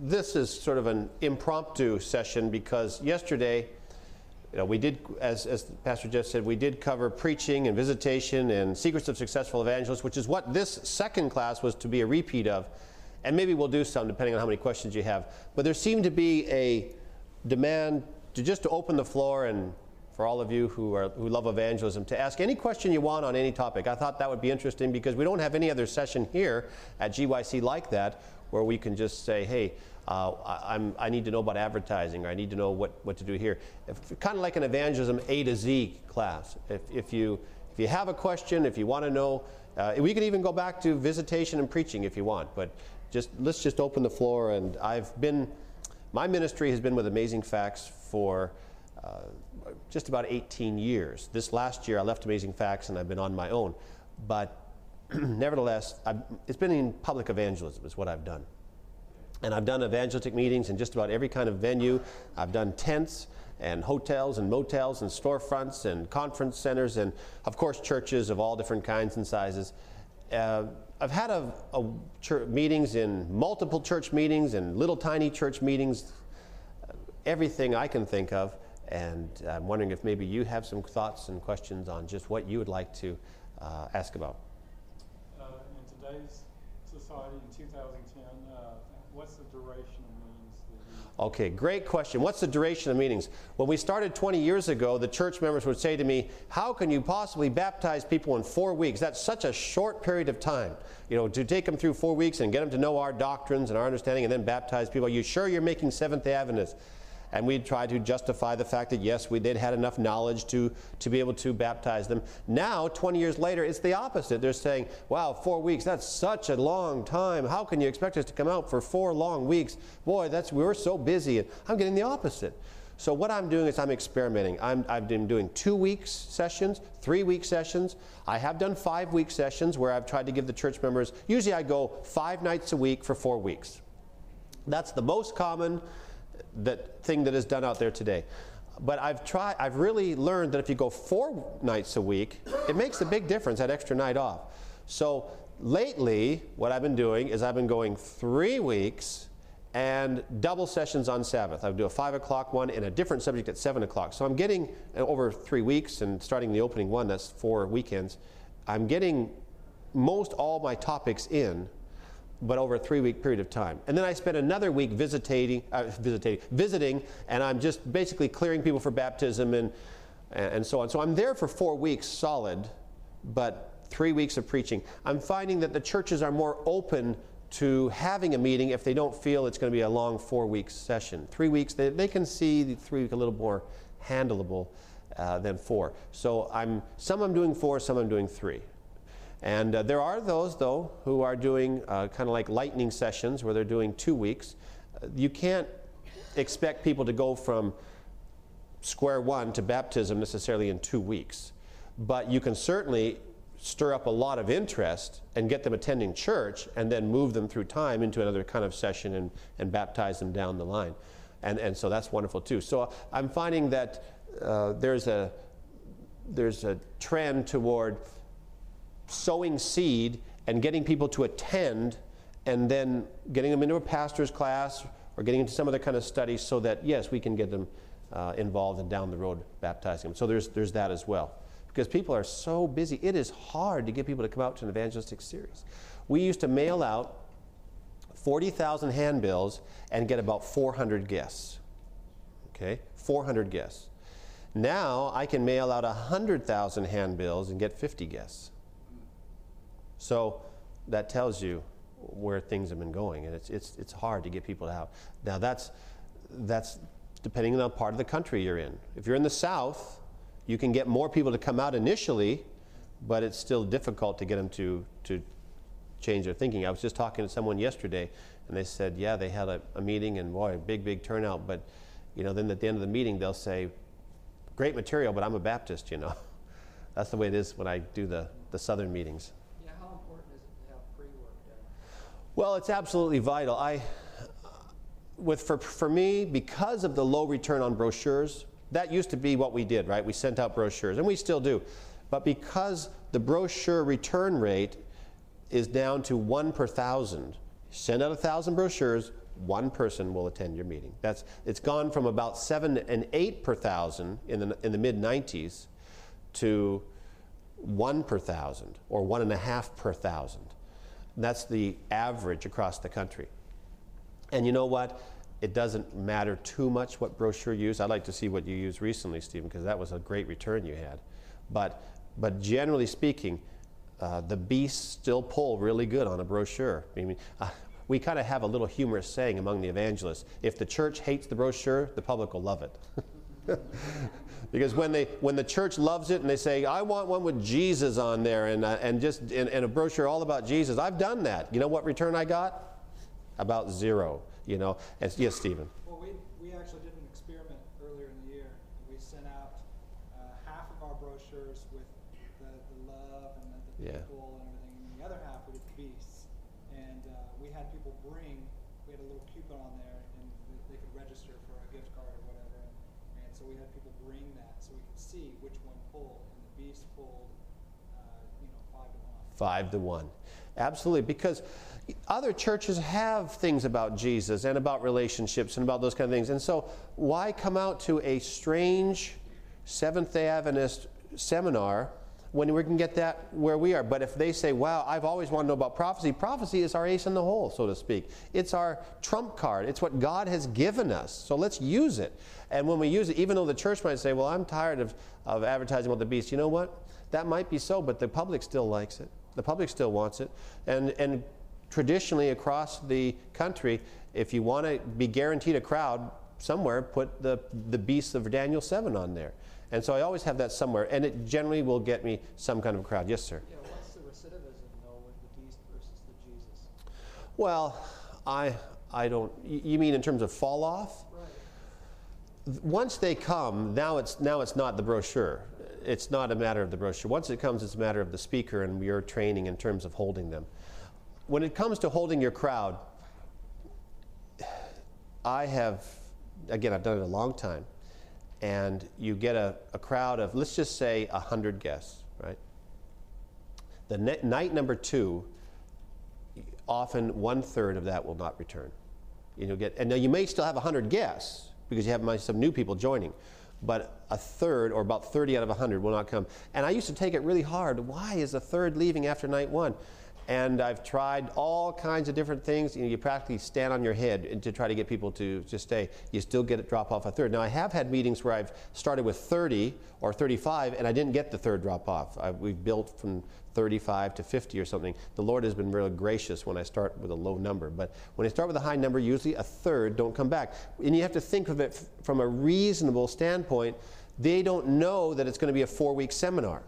this is sort of an impromptu session because yesterday, you know, we did, as, as Pastor Jeff said, we did cover preaching and visitation and secrets of successful evangelists, which is what this second class was to be a repeat of. And maybe we'll do some depending on how many questions you have. But there seemed to be a demand to just to open the floor and for all of you who, are, who love evangelism to ask any question you want on any topic. I thought that would be interesting because we don't have any other session here at GYC like that where we can just say, hey, uh, I, I, need to know about advertising or I need to know what, what to do here. kind of like an evangelism A to Z class. If, if, you, if you have a question, if you want to know, uh, we can even go back to visitation and preaching if you want, but just let's just open the floor. And I've been, my ministry has been with Amazing Facts for uh, just about 18 years. This last year I left Amazing Facts and I've been on my own. But nevertheless, I've, it's been in public evangelism, is what I've done. And I've done evangelistic meetings in just about every kind of venue. I've done tents and hotels and motels and storefronts and conference centers and, of course, churches of all different kinds and sizes. Uh, I've had a, a church, meetings in multiple church meetings and little tiny church meetings, everything I can think of. And I'm wondering if maybe you have some thoughts and questions on just what you would like to uh, ask about. Today's society in 2010, uh, what's the duration of meetings? Okay, great question. What's the duration of meetings? When we started 20 years ago, the church members would say to me, How can you possibly baptize people in four weeks? That's such a short period of time. You know, to take them through four weeks and get them to know our doctrines and our understanding and then baptize people. Are you sure you're making Seventh day Adventists? And we tried to justify the fact that yes, we did had enough knowledge to, to be able to baptize them. Now, 20 years later, it's the opposite. They're saying, wow, four weeks, that's such a long time. How can you expect us to come out for four long weeks? Boy, that's we're so busy. And I'm getting the opposite. So what I'm doing is I'm experimenting. i have been doing two weeks sessions, three week sessions. I have done five week sessions where I've tried to give the church members, usually I go five nights a week for four weeks. That's the most common that thing that is done out there today. But I've tried, I've really learned that if you go four nights a week, it makes a big difference, that extra night off. So lately, what I've been doing is I've been going three weeks and double sessions on Sabbath. I do a 5 o'clock one and a different subject at 7 o'clock. So I'm getting uh, over three weeks and starting the opening one, that's four weekends, I'm getting most all my topics in but over a three week period of time. And then I spent another week visitating, uh, visiting, and I'm just basically clearing people for baptism and, and so on. So I'm there for four weeks solid, but three weeks of preaching. I'm finding that the churches are more open to having a meeting if they don't feel it's going to be a long four week session. Three weeks, they, they can see the three week a little more handleable uh, than four. So I'm, some I'm doing four, some I'm doing three. And uh, there are those, though, who are doing uh, kind of like lightning sessions where they're doing two weeks. Uh, you can't expect people to go from square one to baptism necessarily in two weeks. But you can certainly stir up a lot of interest and get them attending church and then move them through time into another kind of session and, and baptize them down the line. And, and so that's wonderful too. So I'm finding that uh, there's, a, there's a trend toward sowing seed and getting people to attend and then getting them into a pastor's class or getting into some other kind of study so that, yes, we can get them uh, involved and down the road baptizing them. So there's, there's that as well. Because people are so busy, it is hard to get people to come out to an evangelistic series. We used to mail out 40,000 handbills and get about 400 guests. Okay? 400 guests. Now I can mail out 100,000 handbills and get 50 guests. So that tells you where things have been going, and it's, it's, it's hard to get people out. Now, that's, that's depending on the part of the country you're in. If you're in the South, you can get more people to come out initially, but it's still difficult to get them to, to change their thinking. I was just talking to someone yesterday, and they said, yeah, they had a, a meeting, and boy, big, big turnout, but you know, then at the end of the meeting, they'll say, great material, but I'm a Baptist, you know. That's the way it is when I do the, the Southern meetings. Well, it's absolutely vital. I, with, for, for me, because of the low return on brochures, that used to be what we did, right? We sent out brochures, and we still do. But because the brochure return rate is down to one per thousand, send out a thousand brochures, one person will attend your meeting. That's, it's gone from about seven and eight per thousand in the, in the mid 90s to one per thousand or one and a half per thousand. That's the average across the country. And you know what? It doesn't matter too much what brochure you use. I'd like to see what you used recently, Stephen, because that was a great return you had. But, but generally speaking, uh, the beasts still pull really good on a brochure. I mean, uh, we kind of have a little humorous saying among the evangelists if the church hates the brochure, the public will love it. because when, they, when the church loves it and they say, I want one with Jesus on there and, uh, and just and, and a brochure all about Jesus, I've done that. You know what return I got? About zero. You know, and, yes, Stephen. Well, we, we actually did an experiment earlier in the year. We sent out uh, half of our brochures with the, the love and the, the Yeah. people and everything, and the other half with the beasts. And uh, we had people bring, we had a little coupon on there, and they could register for a gift card or whatever. And, and so we had people bring that so we could see which one pulled, and the beast pulled, uh, you know, five to one. Five to one. Absolutely, because other churches have things about Jesus and about relationships and about those kind of things. And so, why come out to a strange Seventh day Adventist seminar when we can get that where we are? But if they say, wow, I've always wanted to know about prophecy, prophecy is our ace in the hole, so to speak. It's our trump card, it's what God has given us. So, let's use it. And when we use it, even though the church might say, well, I'm tired of, of advertising about the beast, you know what? That might be so, but the public still likes it. The public still wants it. And, and traditionally across the country, if you want to be guaranteed a crowd somewhere, put the, the beasts of Daniel 7 on there. And so I always have that somewhere, and it generally will get me some kind of a crowd. Yes, sir. Yeah, what's the recidivism though with the versus the Jesus? Well, I, I don't, you mean in terms of fall off? Right. Once they come, now it's, now it's not the brochure. It's not a matter of the brochure. Once it comes, it's a matter of the speaker and your training in terms of holding them. When it comes to holding your crowd, I have, again, I've done it a long time, and you get a, a crowd of, let's just say, 100 guests, right? The ne- night number two, often one third of that will not return. You know, get, and now you may still have 100 guests because you have some new people joining, but a third or about 30 out of 100 will not come. And I used to take it really hard. Why is a third leaving after night one? And I've tried all kinds of different things. You, know, you practically stand on your head to try to get people to, to stay. You still get it drop off a third. Now, I have had meetings where I've started with 30 or 35 and I didn't get the third drop off. We've built from 35 to 50 or something. The Lord has been really gracious when I start with a low number. But when I start with a high number, usually a third don't come back. And you have to think of it from a reasonable standpoint. They don't know that it's going to be a four week seminar.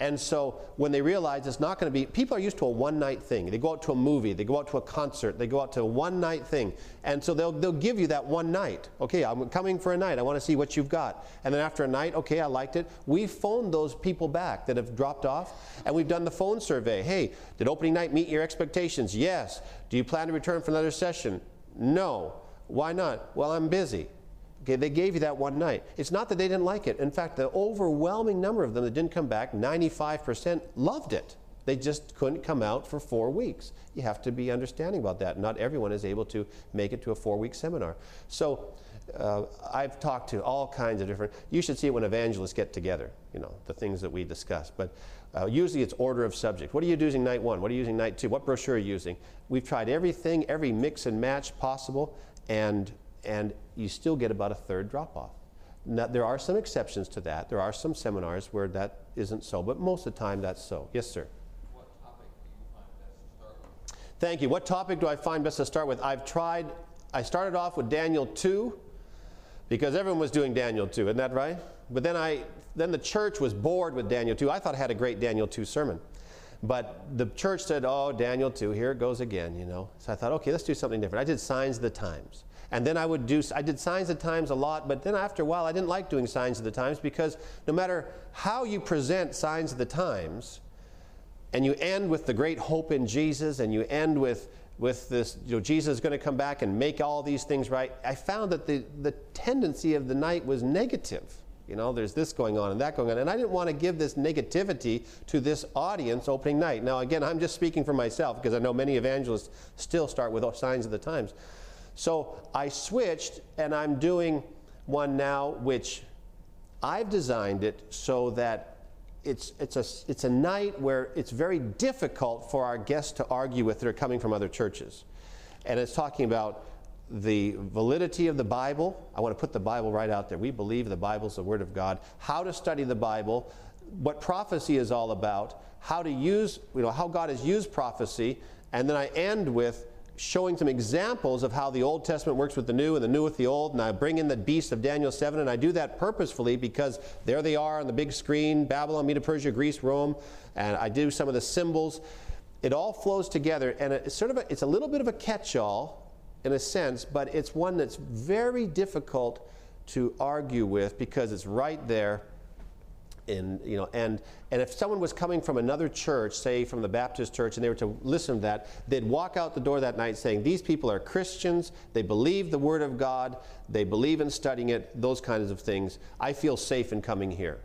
And so when they realize it's not going to be, people are used to a one night thing. They go out to a movie, they go out to a concert, they go out to a one night thing. And so they'll, they'll give you that one night. Okay, I'm coming for a night. I want to see what you've got. And then after a night, okay, I liked it. We've phoned those people back that have dropped off, and we've done the phone survey. Hey, did opening night meet your expectations? Yes. Do you plan to return for another session? No. Why not? Well, I'm busy. They gave you that one night. It's not that they didn't like it. In fact, the overwhelming number of them that didn't come back, 95%, loved it. They just couldn't come out for four weeks. You have to be understanding about that. Not everyone is able to make it to a four week seminar. So uh, I've talked to all kinds of different, you should see it when evangelists get together, you know, the things that we discuss. But uh, usually it's order of subject. What are you using night one? What are you using night two? What brochure are you using? We've tried everything, every mix and match possible, and, and you still get about a third drop off. Now, there are some exceptions to that. There are some seminars where that isn't so, but most of the time that's so. Yes, sir. What topic do you find best to start with? Thank you. What topic do I find best to start with? I've tried, I started off with Daniel 2 because everyone was doing Daniel 2, isn't that right? But then I then the church was bored with Daniel 2. I thought I had a great Daniel 2 sermon. But the church said, "Oh, Daniel 2, here it goes again," you know. So I thought, "Okay, let's do something different." I did Signs of the Times. And then I would do I did Signs of the Times a lot, but then after a while I didn't like doing Signs of the Times because no matter how you present Signs of the Times, and you end with the great hope in Jesus, and you end with, with this, you know, Jesus is going to come back and make all these things right, I found that the, the tendency of the night was negative. You know, there's this going on and that going on. And I didn't want to give this negativity to this audience opening night. Now, again, I'm just speaking for myself because I know many evangelists still start with signs of the times. So I switched and I'm doing one now which I've designed it so that it's, it's, a, it's a night where it's very difficult for our guests to argue with that are coming from other churches. And it's talking about the validity of the Bible. I want to put the Bible right out there. We believe the Bible is the Word of God. How to study the Bible, what prophecy is all about, how to use, you know, how God has used prophecy, and then I end with showing some examples of how the Old Testament works with the New and the New with the Old, and I bring in the beast of Daniel 7, and I do that purposefully because there they are on the big screen Babylon, Medo Persia, Greece, Rome, and I do some of the symbols. It all flows together, and it's sort of a, it's a little bit of a catch all in a sense, but it's one that's very difficult to argue with because it's right there in, you know, and, and if someone was coming from another church, say from the Baptist church, and they were to listen to that, they'd walk out the door that night saying, These people are Christians, they believe the Word of God, they believe in studying it, those kinds of things. I feel safe in coming here.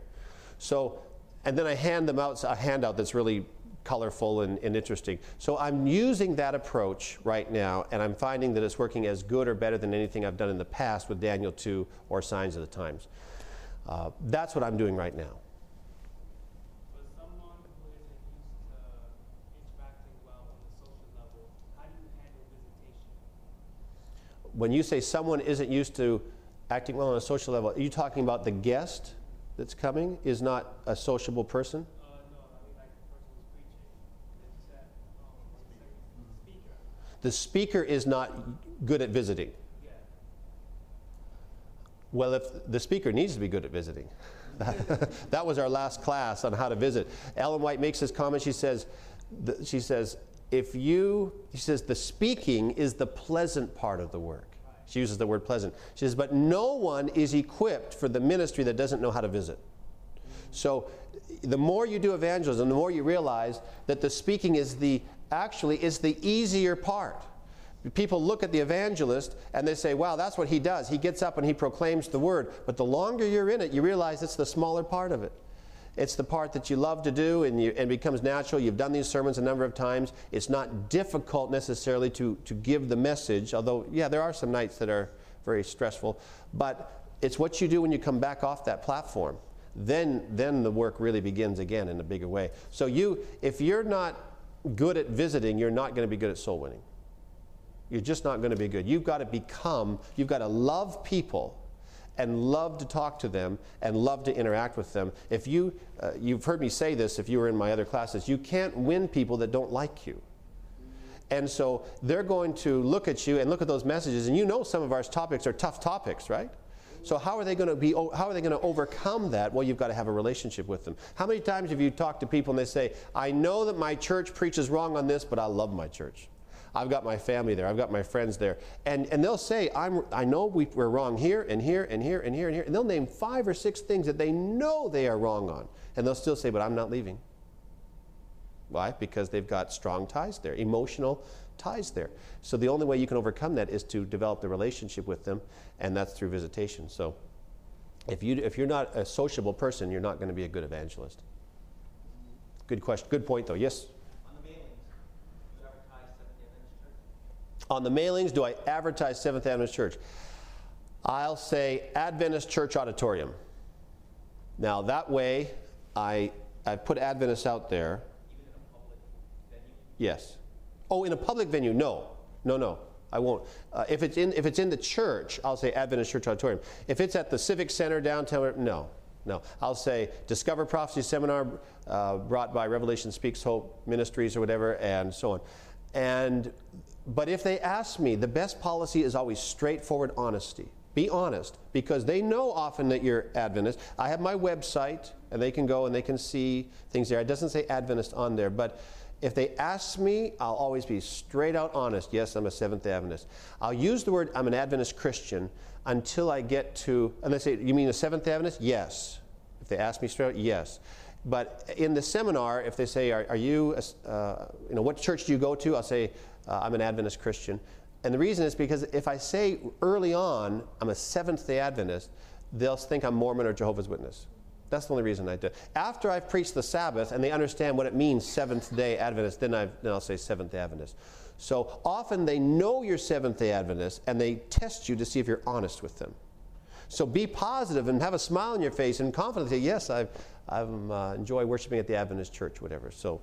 So, and then I hand them out a handout that's really colorful and, and interesting. So I'm using that approach right now, and I'm finding that it's working as good or better than anything I've done in the past with Daniel 2 or Signs of the Times. Uh, that's what I'm doing right now. For someone who isn't used to interacting well on the social level, how do you handle visitation? When you say someone isn't used to acting well on a social level, are you talking about the guest that's coming is not a sociable person? Uh, no, I mean like the person who's preaching. They said, one second, speaker. Is not good at visiting. Yeah. Well, if the speaker needs to be good at visiting. that was our last class on how to visit. Ellen White makes this comment. She says, she says, if you, she says, the speaking is the pleasant part of the work. She uses the word pleasant. She says, but no one is equipped for the ministry that doesn't know how to visit. So the more you do evangelism, the more you realize that the speaking is the actually is the easier part. People look at the evangelist and they say, wow, that's what he does. He gets up and he proclaims the word. But the longer you're in it, you realize it's the smaller part of it. It's the part that you love to do and, you, and becomes natural. You've done these sermons a number of times. It's not difficult necessarily to, to give the message, although, yeah, there are some nights that are very stressful. But it's what you do when you come back off that platform. Then, then the work really begins again in a bigger way. So you, if you're not good at visiting, you're not going to be good at soul winning. You're just not going to be good. You've got to become, you've got to love people and love to talk to them and love to interact with them. If you, uh, you've heard me say this if you were in my other classes, you can't win people that don't like you. And so they're going to look at you and look at those messages, and you know some of our topics are tough topics, right? So how are they going to be? How are they going to overcome that? Well, you've got to have a relationship with them. How many times have you talked to people and they say, "I know that my church preaches wrong on this, but I love my church. I've got my family there. I've got my friends there." And and they'll say, "I'm I know we, we're wrong here and here and here and here and here," and they'll name five or six things that they know they are wrong on, and they'll still say, "But I'm not leaving." Why? Because they've got strong ties there, emotional ties there. So the only way you can overcome that is to develop the relationship with them, and that's through visitation. So if, you, if you're not a sociable person, you're not going to be a good evangelist. Good question. Good point, though. Yes? On the mailings, you advertise Seventh-day Adventist Church? On the mailings, do I advertise Seventh Adventist Church? I'll say Adventist Church Auditorium. Now, that way, I, I put Adventists out there. Yes. Oh, in a public venue? No. No, no. I won't. Uh, if, it's in, if it's in the church, I'll say Adventist Church Auditorium. If it's at the Civic Center downtown, no. No. I'll say Discover Prophecy Seminar uh, brought by Revelation Speaks Hope Ministries or whatever, and so on. And, but if they ask me, the best policy is always straightforward honesty. Be honest, because they know often that you're Adventist. I have my website, and they can go and they can see things there. It doesn't say Adventist on there, but if they ask me, I'll always be straight out honest. Yes, I'm a Seventh Adventist. I'll use the word I'm an Adventist Christian until I get to, and they say, You mean a Seventh Adventist? Yes. If they ask me straight out, yes. But in the seminar, if they say, Are, are you, uh, you know, what church do you go to? I'll say, uh, I'm an Adventist Christian. And the reason is because if I say early on, I'm a Seventh day Adventist, they'll think I'm Mormon or Jehovah's Witness. That's the only reason I do. After I've preached the Sabbath and they understand what it means, Seventh day Adventist, then, i then I'll say Seventh day Adventist. So often they know you're Seventh day Adventist and they test you to see if you're honest with them. So be positive and have a smile on your face and confidently say, Yes, I uh, enjoy worshiping at the Adventist church, whatever. So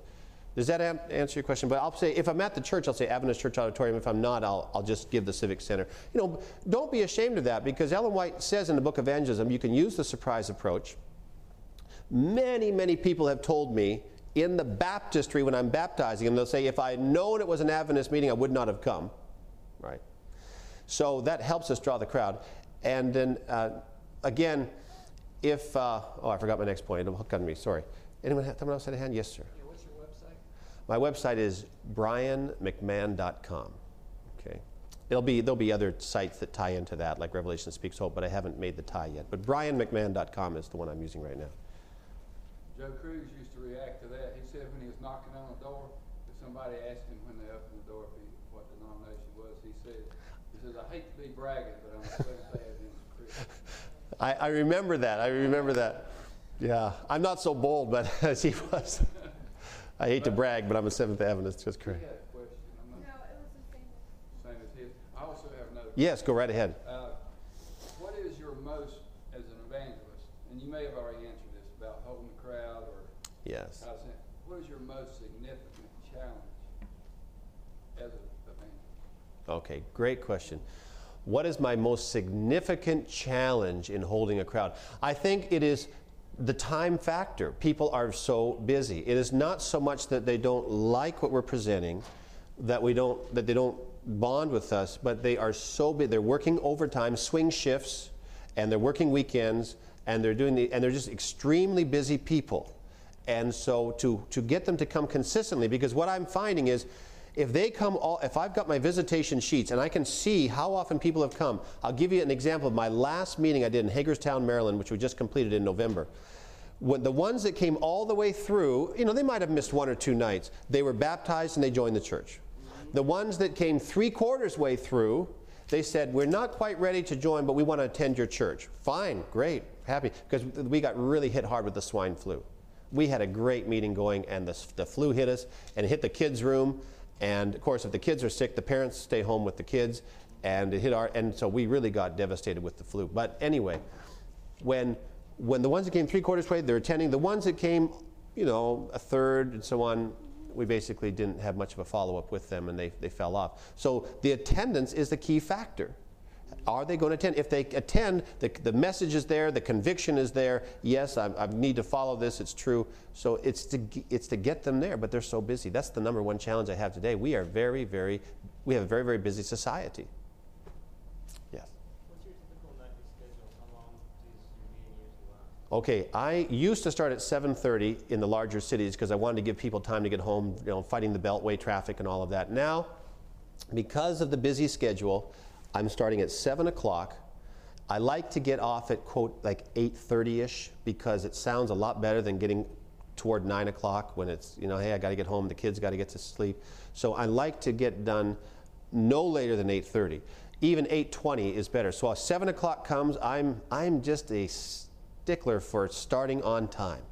does that answer your question? But I'll say, if I'm at the church, I'll say Adventist Church Auditorium. If I'm not, I'll, I'll just give the Civic Center. You know, don't be ashamed of that because Ellen White says in the book of Evangelism, you can use the surprise approach. Many, many people have told me in the baptistry when I'm baptizing them, they'll say, if I had known it was an Adventist meeting, I would not have come. Right? So that helps us draw the crowd. And then, uh, again, if, uh, oh, I forgot my next point. It'll hook on me. Sorry. Anyone, have, someone else had a hand? Yes, sir. Yeah, what's your website? My website is brianmcmahon.com. Okay. There'll be, there'll be other sites that tie into that, like Revelation Speaks Hope, but I haven't made the tie yet. But brianmcmahon.com is the one I'm using right now. Joe Crews used to react to that. He said when he was knocking on the door, if somebody asked him when they opened the door he, what denomination was, he said, he says, I hate to be bragging, but I'm a Seventh Day Adventist Christian. I, I remember that. I remember that. Yeah. I'm not so bold, but as he was. I hate to brag, but I'm a Seventh Adventist. That's He correct. had a question. I'm No, it was the same. same as his. I also have another. Yes, go right ahead. Uh, what is your most, as an evangelist, and you may have already answered this about holding the crowd or Yes. how to say, what is your most significant challenge as an evangelist? Okay, great question. What is my most significant challenge in holding a crowd? I think it is the time factor. People are so busy. It is not so much that they don't like what we're presenting, that we don't that they don't bond with us, but they are so busy. They're working overtime, swing shifts, and they're working weekends, and they're doing the and they're just extremely busy people. And so to to get them to come consistently, because what I'm finding is if they come all if i've got my visitation sheets and i can see how often people have come i'll give you an example of my last meeting i did in hagerstown maryland which we just completed in november when the ones that came all the way through you know they might have missed one or two nights they were baptized and they joined the church the ones that came three quarters way through they said we're not quite ready to join but we want to attend your church fine great happy because we got really hit hard with the swine flu we had a great meeting going and the, the flu hit us and it hit the kids room and of course, if the kids are sick, the parents stay home with the kids, and it hit our. And so we really got devastated with the flu. But anyway, when when the ones that came three quarters way, they're attending. The ones that came, you know, a third and so on, we basically didn't have much of a follow up with them, and they they fell off. So the attendance is the key factor. Are they going to attend? If they attend, the, the message is there, the conviction is there. Yes, I, I need to follow this, it's true. So it's to, it's to get them there, but they're so busy. That's the number one challenge I have today. We are very, very, we have a very, very busy society. Yes. What's your typical nightly schedule? How long does your meeting usually last? Okay, I used to start at 7:30 in the larger cities because I wanted to give people time to get home, you know, fighting the beltway traffic and all of that. Now, because of the busy schedule, I'm starting at 7 o'clock. I like to get off at quote like 8:30ish because it sounds a lot better than getting toward 9 o'clock when it's you know hey I got to get home, the kids got to get to sleep. So I like to get done no later than 8:30. Even 8:20 is better. So if 7 o'clock comes, I'm I'm just a stickler for starting on time.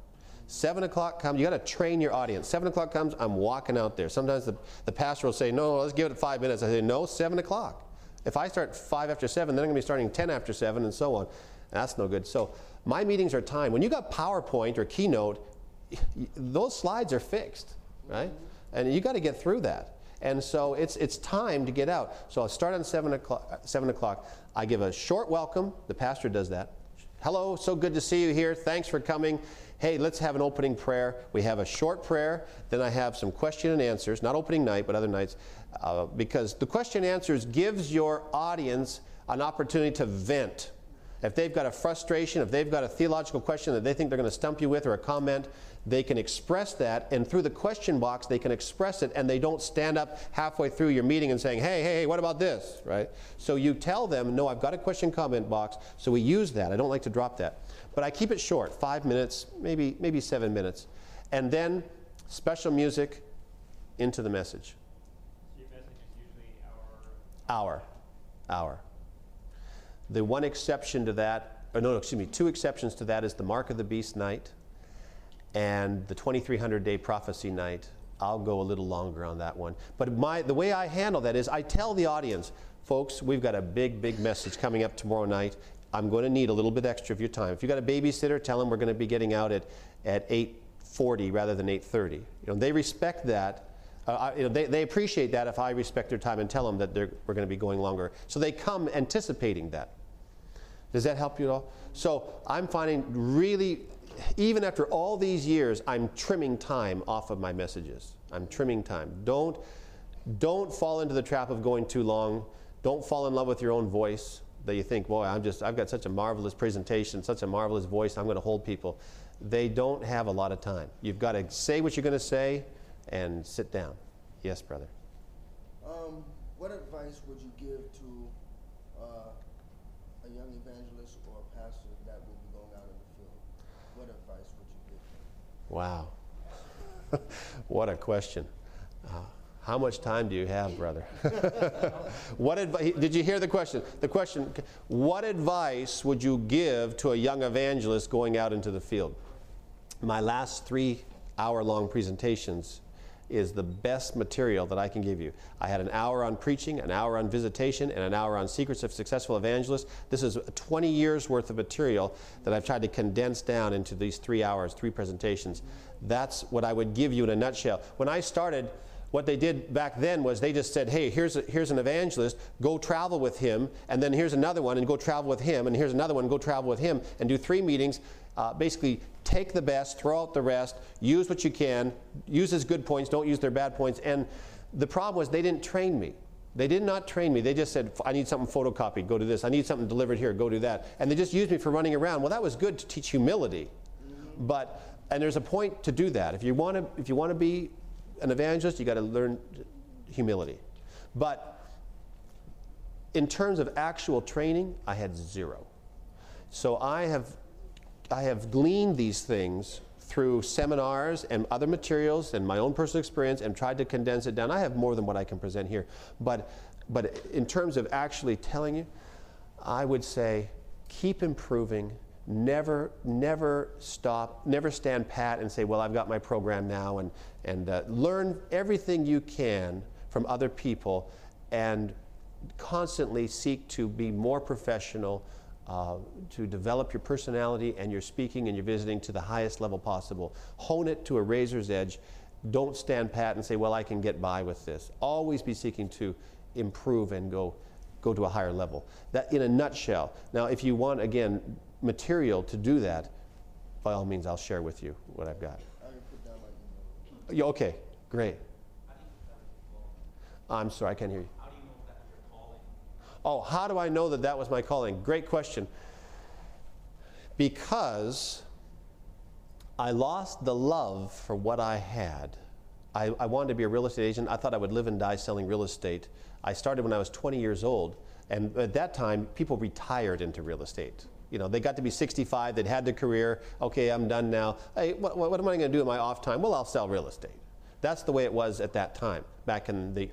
Seven o'clock comes, you got to train your audience. Seven o'clock comes, I'm walking out there. Sometimes the, the pastor will say, No, let's give it five minutes. I say, No, seven o'clock. If I start five after seven, then I'm going to be starting 10 after seven and so on. That's no good. So my meetings are timed. When you got PowerPoint or Keynote, those slides are fixed, right? And you got to get through that. And so it's, it's time to get out. So I'll start on 7 o'clock, 7 o'clock. I give a short welcome. The pastor does that. Hello, so good to see you here. Thanks for coming. Hey, let's have an opening prayer. We have a short prayer. Then I have some question and answers, not opening night, but other nights, uh, because the question and answers gives your audience an opportunity to vent. If they've got a frustration, if they've got a theological question that they think they're going to stump you with or a comment, they can express that, and through the question box, they can express it, and they don't stand up halfway through your meeting and saying, hey, hey, hey, what about this, right? So you tell them, no, I've got a question comment box, so we use that. I don't like to drop that. But I keep it short, five minutes, maybe, maybe seven minutes. And then special music into the message. So message is Hour. Hour. The one exception to that, or no, excuse me, two exceptions to that is the Mark of the Beast night and the 2300 day prophecy night I'll go a little longer on that one. But my, the way I handle that is I tell the audience, folks, we've got a big, big message coming up tomorrow night. I'm going to need a little bit extra of your time. If you've got a babysitter, tell them we're going to be getting out at, at 8.40 rather than 8.30. You know, they respect that. Uh, you know, they, they appreciate that if I respect their time and tell them that we're going to be going longer. So they come anticipating that. Does that help you at all? So I'm finding really, even after all these years, I'm trimming time off of my messages. I'm trimming time. Don't, don't fall into the trap of going too long. Don't fall in love with your own voice that you think, boy, I'm just, I've got such a marvelous presentation, such a marvelous voice, I'm going to hold people. They don't have a lot of time. You've got to say what you're going to say and sit down. Yes, brother. Um, what advice would you give to uh, a young evangelist or a pastor that will be going out in the field? What advice would you give them? Wow. what a question. Uh, how much time do you have, brother? what advi- did you hear the question? The question, what advice would you give to a young evangelist going out into the field? My last three hour long presentations is the best material that I can give you. I had an hour on preaching, an hour on visitation, and an hour on secrets of successful evangelists. This is 20 years worth of material that I've tried to condense down into these three hours, three presentations. That's what I would give you in a nutshell. When I started, what they did back then was they just said, hey, here's, a, here's an evangelist, go travel with him, and then here's another one, and go travel with him, and here's another one, go travel with him, and do three meetings. Uh, basically, take the best, throw out the rest, use what you can, use his good points, don't use their bad points. And the problem was they didn't train me. They did not train me. They just said, I need something photocopied, go do this. I need something delivered here, go do that. And they just used me for running around. Well, that was good to teach humility. But, and there's a point to do that. If you want to, if you want to be an evangelist, you got to learn humility. But in terms of actual training, I had zero. So I have, I have gleaned these things through seminars and other materials and my own personal experience and tried to condense it down. I have more than what I can present here. But, but in terms of actually telling you, I would say keep improving. Never, never stop, never stand pat and say, well, I've got my program now, and, and uh, learn everything you can from other people and constantly seek to be more professional, uh, to develop your personality and your speaking and your visiting to the highest level possible. Hone it to a razor's edge. Don't stand pat and say, well, I can get by with this. Always be seeking to improve and go, go to a higher level. That in a nutshell. Now, if you want, again, material to do that, by all means, I'll share with you what I've got. I can put down my email. Yeah, okay, great. I'm sorry, I can't hear you. Oh, how do I know that that was my calling? Great question. Because I lost the love for what I had. I, I, wanted to be a real estate agent. I thought I would live and die selling real estate. I started when I was 20 years old, and at that time, people retired into real estate. You know, they got to be 65, they'd had their career. Okay, I'm done now. Hey, what, what am I going to do in my off time? Well, I'll sell real estate. That's the way it was at that time, back in the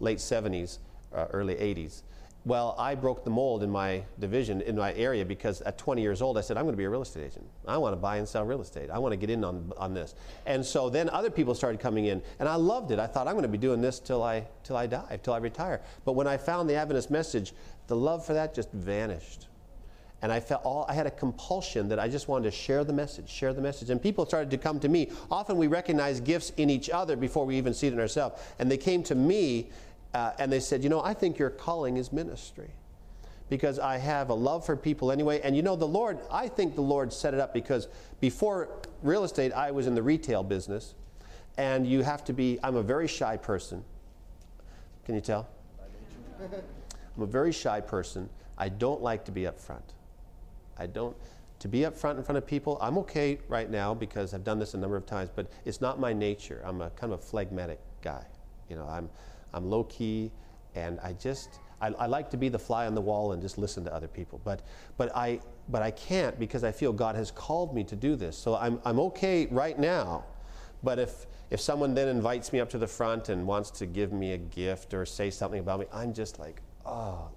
late 70s, uh, early 80s. Well, I broke the mold in my division, in my area, because at 20 years old, I said, I'm going to be a real estate agent. I want to buy and sell real estate. I want to get in on, on this. And so then other people started coming in, and I loved it. I thought, I'm going to be doing this till I, till I die, till I retire. But when I found the Adventist message, the love for that just vanished. And I felt all, I had a compulsion that I just wanted to share the message, share the message. And people started to come to me. Often we recognize gifts in each other before we even see it in ourselves. And they came to me uh, and they said, You know, I think your calling is ministry because I have a love for people anyway. And you know, the Lord, I think the Lord set it up because before real estate, I was in the retail business. And you have to be, I'm a very shy person. Can you tell? I'm a very shy person. I don't like to be up front. I don't, to be up front in front of people, I'm okay right now because I've done this a number of times, but it's not my nature. I'm a kind of a phlegmatic guy. You know, I'm, I'm low key, and I just I, I, like to be the fly on the wall and just listen to other people. But but I but I can't because I feel God has called me to do this. So I'm I'm okay right now. But if if someone then invites me up to the front and wants to give me a gift or say something about me, I'm just like, oh,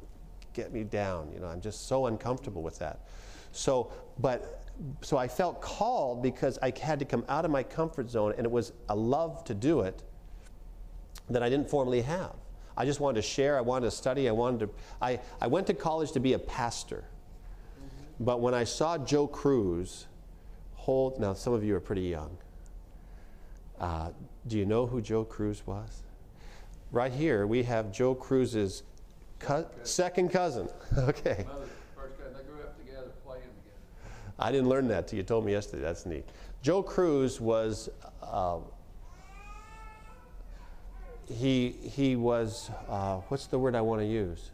get me down. You know, I'm just so uncomfortable with that. So but so I felt called because I had to come out of my comfort zone and it was a love to do it that I didn't formally have. I just wanted to share, I wanted to study, I wanted to. I, I went to college to be a pastor. But when I saw Joe Crews hold, now some of you are pretty young. Uh, do you know who Joe Crews was? Right here, we have Joe Crews's co- second cousin. okay. Mother, first guy, they grew up together, playing together. I didn't learn that till you told me yesterday. That's neat. Joe Crews was. Uh, he, he was, uh, what's the word I want to use?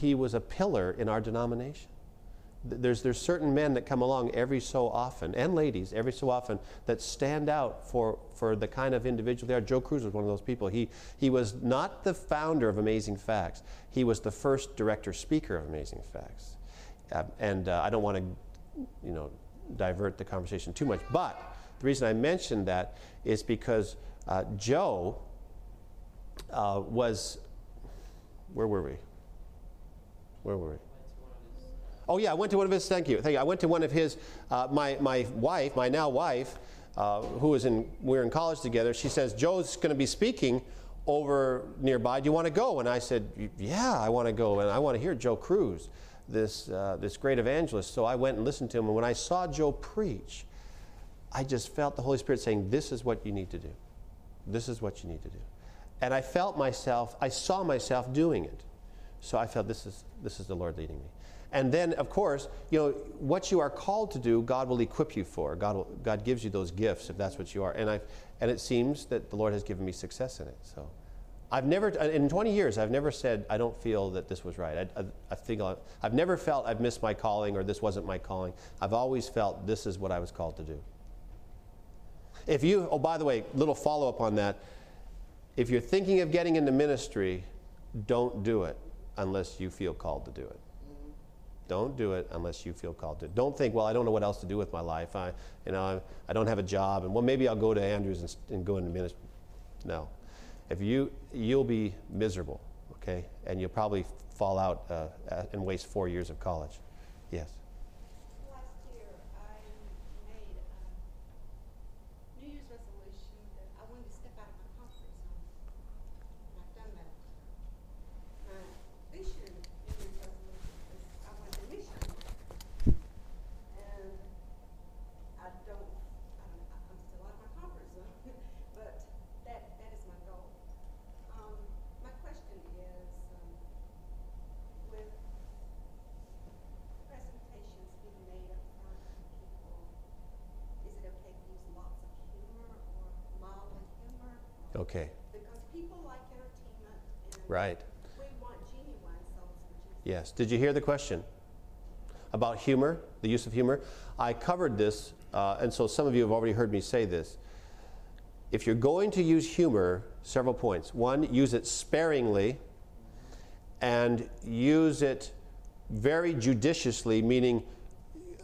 He was a pillar in our denomination. There's, there's certain men that come along every so often, and ladies every so often, that stand out for, for the kind of individual they are. Joe Crews was one of those people. He, he was not the founder of Amazing Facts, he was the first director speaker of Amazing Facts. Uh, and I don't want to, you know, divert the conversation too much, but the reason I mentioned that is because uh, Joe uh, was, where were we? Where were we? Oh yeah, I went to one of his. Thank you, thank you. I went to one of his. Uh, my my wife, my now wife, uh, who was in. We were in college together. She says Joe's going to be speaking over nearby. Do you want to go? And I said, Yeah, I want to go, and I want to hear Joe Crews, this uh, this great evangelist. So I went and listened to him, and when I saw Joe preach, I just felt the Holy Spirit saying, This is what you need to do. This is what you need to do. And I felt myself. I saw myself doing it. So I felt this is this is the Lord leading me. And then, of course, you know, what you are called to do, God will equip you for. God, will, God gives you those gifts if that's what you are. And, i and it seems that the Lord has given me success in it. So I've never, uh, in 20 years, I've never said, I don't feel that this was right. I, I, I feel, I've never felt I've missed my calling or this wasn't my calling. I've always felt this is what I was called to do. If you, oh, by the way, little follow up on that. If you're thinking of getting into ministry, don't do it unless you feel called to do it. Don't do it unless you feel called to. Don't think, well, I don't know what else to do with my life. I, you know, I, I don't have a job, and well, maybe I'll go to Andrews and, and go into ministry. No, if you, you'll be miserable, okay, and you'll probably fall out uh, and waste four years of college. Yes. Okay. Because people like entertainment right. we want genuine souls. Yes. Did you hear the question about humor, the use of humor? I covered this, uh, and so some of you have already heard me say this. If you're going to use humor, several points. One, use it sparingly and use it very judiciously, meaning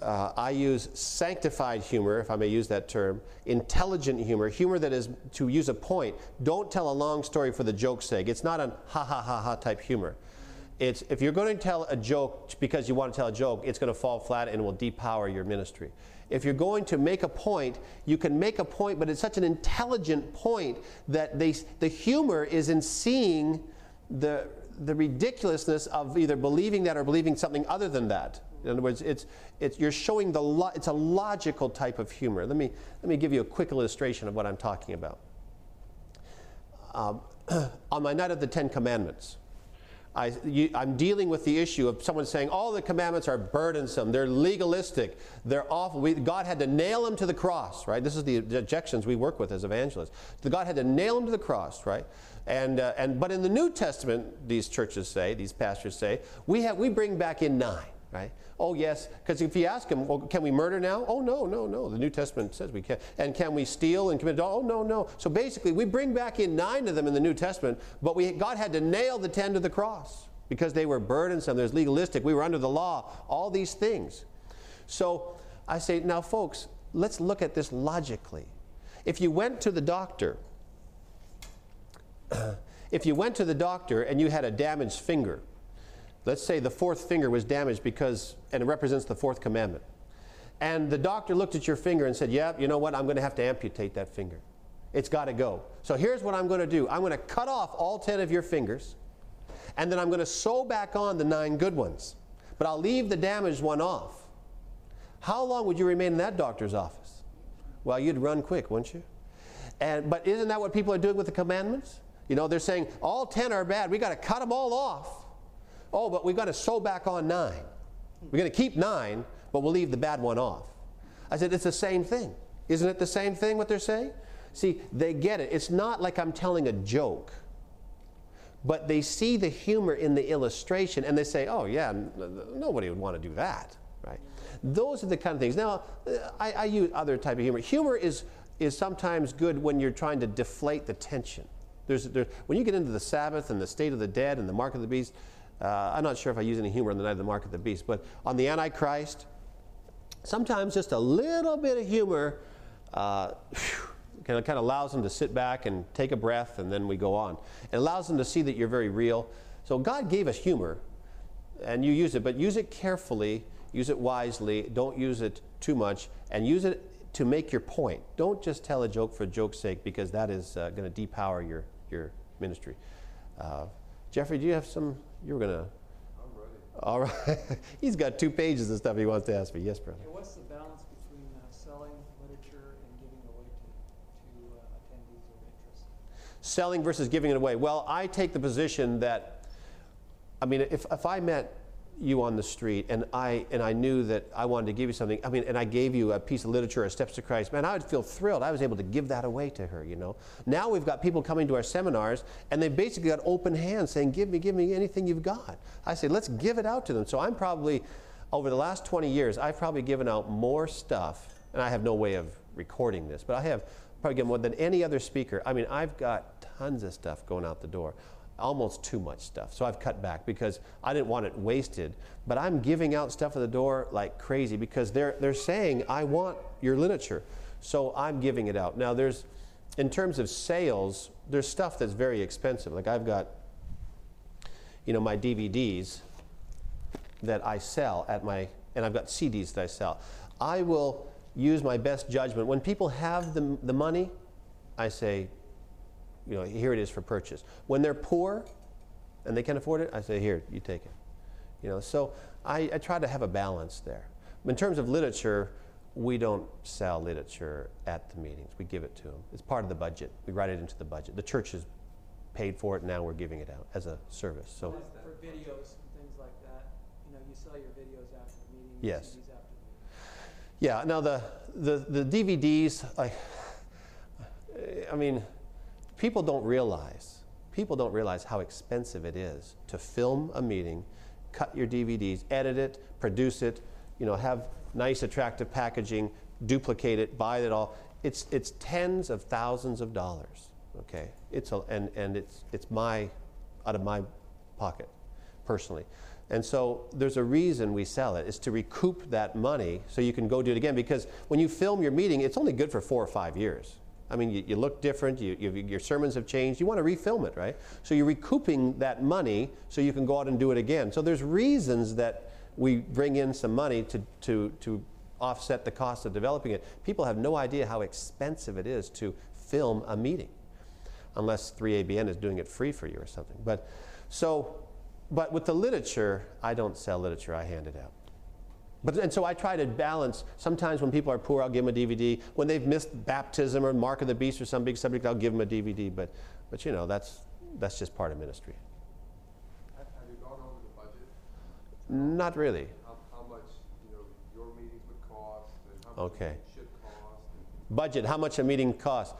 uh, I use sanctified humor, if I may use that term, intelligent humor, humor that is to use a point. Don't tell a long story for the joke's sake. It's not a ha ha ha ha type humor. It's if you're going to tell a joke because you want to tell a joke, it's going to fall flat and will depower your ministry. If you're going to make a point, you can make a point, but it's such an intelligent point that they, the humor is in seeing the, the ridiculousness of either believing that or believing something other than that. In other words, it's, it's, you're showing the lo- it's a logical type of humor. Let me, let me give you a quick illustration of what I'm talking about. Um, on my night of the Ten Commandments, I, am dealing with the issue of someone saying all the commandments are burdensome, they're legalistic, they're awful. We, God had to nail them to the cross, right? This is the objections we work with as evangelists. God had to nail them to the cross, right? And, uh, and, but in the New Testament, these churches say, these pastors say, we, have, we bring back in nine, right? Oh, yes. Because if you ask them, well, can we murder now? Oh, no, no, no. The New Testament says we can. And can we steal and commit? Oh, no, no. So basically, we bring back in nine of them in the New Testament, but we, God had to nail the ten to the cross because they were burdensome. There's legalistic. We were under the law. All these things. So I say, now, folks, let's look at this logically. If you went to the doctor, if you went to the doctor and you had a damaged finger, Let's say the fourth finger was damaged because, and it represents the fourth commandment. And the doctor looked at your finger and said, Yeah, you know what? I'm going to have to amputate that finger. It's got to go. So here's what I'm going to do I'm going to cut off all 10 of your fingers, and then I'm going to sew back on the nine good ones. But I'll leave the damaged one off. How long would you remain in that doctor's office? Well, you'd run quick, wouldn't you? And, but isn't that what people are doing with the commandments? You know, they're saying all 10 are bad. we got to cut them all off. Oh, but we've got to sew back on nine. We're going to keep nine, but we'll leave the bad one off. I said, it's the same thing. Isn't it the same thing what they're saying? See, they get it. It's not like I'm telling a joke, but they see the humor in the illustration and they say, oh, yeah, nobody would want to do that, right? Those are the kind of things. Now, uh, I, I use other type of humor. Humor is, is sometimes good when you're trying to deflate the tension. There's, there, when you get into the Sabbath and the state of the dead and the mark of the beast, uh, I'm not sure if I use any humor on the night of the mark of the beast, but on the Antichrist, sometimes just a little bit of humor uh, kind of, kind of allows them to sit back and take a breath, and then we go on. It allows them to see that you're very real. So God gave us humor, and you use it, but use it carefully, use it wisely, don't use it too much, and use it to make your point. Don't just tell a joke for joke's sake, because that is uh, going to depower your, your ministry. Uh, Jeffrey, do you have some? You were going to. I'm ready. All right. He's got two pages of stuff he wants to ask me. Yes, brother. Okay, what's the balance between uh, selling literature and giving it away to, to uh, attendees of interest? Selling versus giving it away. Well, I take the position that, I mean, if, if I met you on the street and I, and I knew that I wanted to give you something, I mean, and I gave you a piece of literature, a Steps to Christ, man, I would feel thrilled. I was able to give that away to her, you know. Now we've got people coming to our seminars and they've basically got open hands saying, give me, give me anything you've got. I say, let's give it out to them. So I'm probably, over the last 20 years, I've probably given out more stuff, and I have no way of recording this, but I have probably given more than any other speaker. I mean, I've got tons of stuff going out the door almost too much stuff. So I've cut back because I didn't want it wasted. But I'm giving out stuff at the door like crazy because they're, they're saying, I want your literature. So I'm giving it out. Now, there's, in terms of sales, there's stuff that's very expensive. Like I've got, you know, my DVDs that I sell at my, and I've got CDs that I sell. I will use my best judgment. When people have the, the money, I say, you know, here it is for purchase. When they're poor and they can't afford it, I say, here, you take it. You know, so I, I try to have a balance there. In terms of literature, we don't sell literature at the meetings. We give it to them. It's part of the budget. We write it into the budget. The church has paid for it, and now we're giving it out as a service. So, For videos and things like that, you know, you sell your videos after the meeting, Yes. The meeting. yeah, now the, the, the DVDs, I, I mean, people don't realize, people don't realize how expensive it is to film a meeting, cut your DVDs, edit it, produce it, you know, have nice, attractive packaging, duplicate it, buy it all. It's, it's tens of thousands of dollars, okay? It's a, and, and it's, it's my, out of my pocket, personally. And so there's a reason we sell it. It's to recoup that money so you can go do it again. Because when you film your meeting, it's only good for four or five years. I mean, you, you look different, you, you, your sermons have changed, you want to refilm it, right? So you're recouping that money so you can go out and do it again. So there's reasons that we bring in some money to, to, to offset the cost of developing it. People have no idea how expensive it is to film a meeting, unless 3ABN is doing it free for you or something. But so, but with the literature, I don't sell literature, I hand it out. But, and so I try to balance. Sometimes when people are poor, I'll give them a DVD. When they've missed baptism or mark of the beast or some big subject, I'll give them a DVD. But, but you know, that's, that's just part of ministry. Have have you gone over the budget? Not really. How, how much, you know, your meetings would cost and how much Okay. should cost? and- Budget, how much a meeting costs?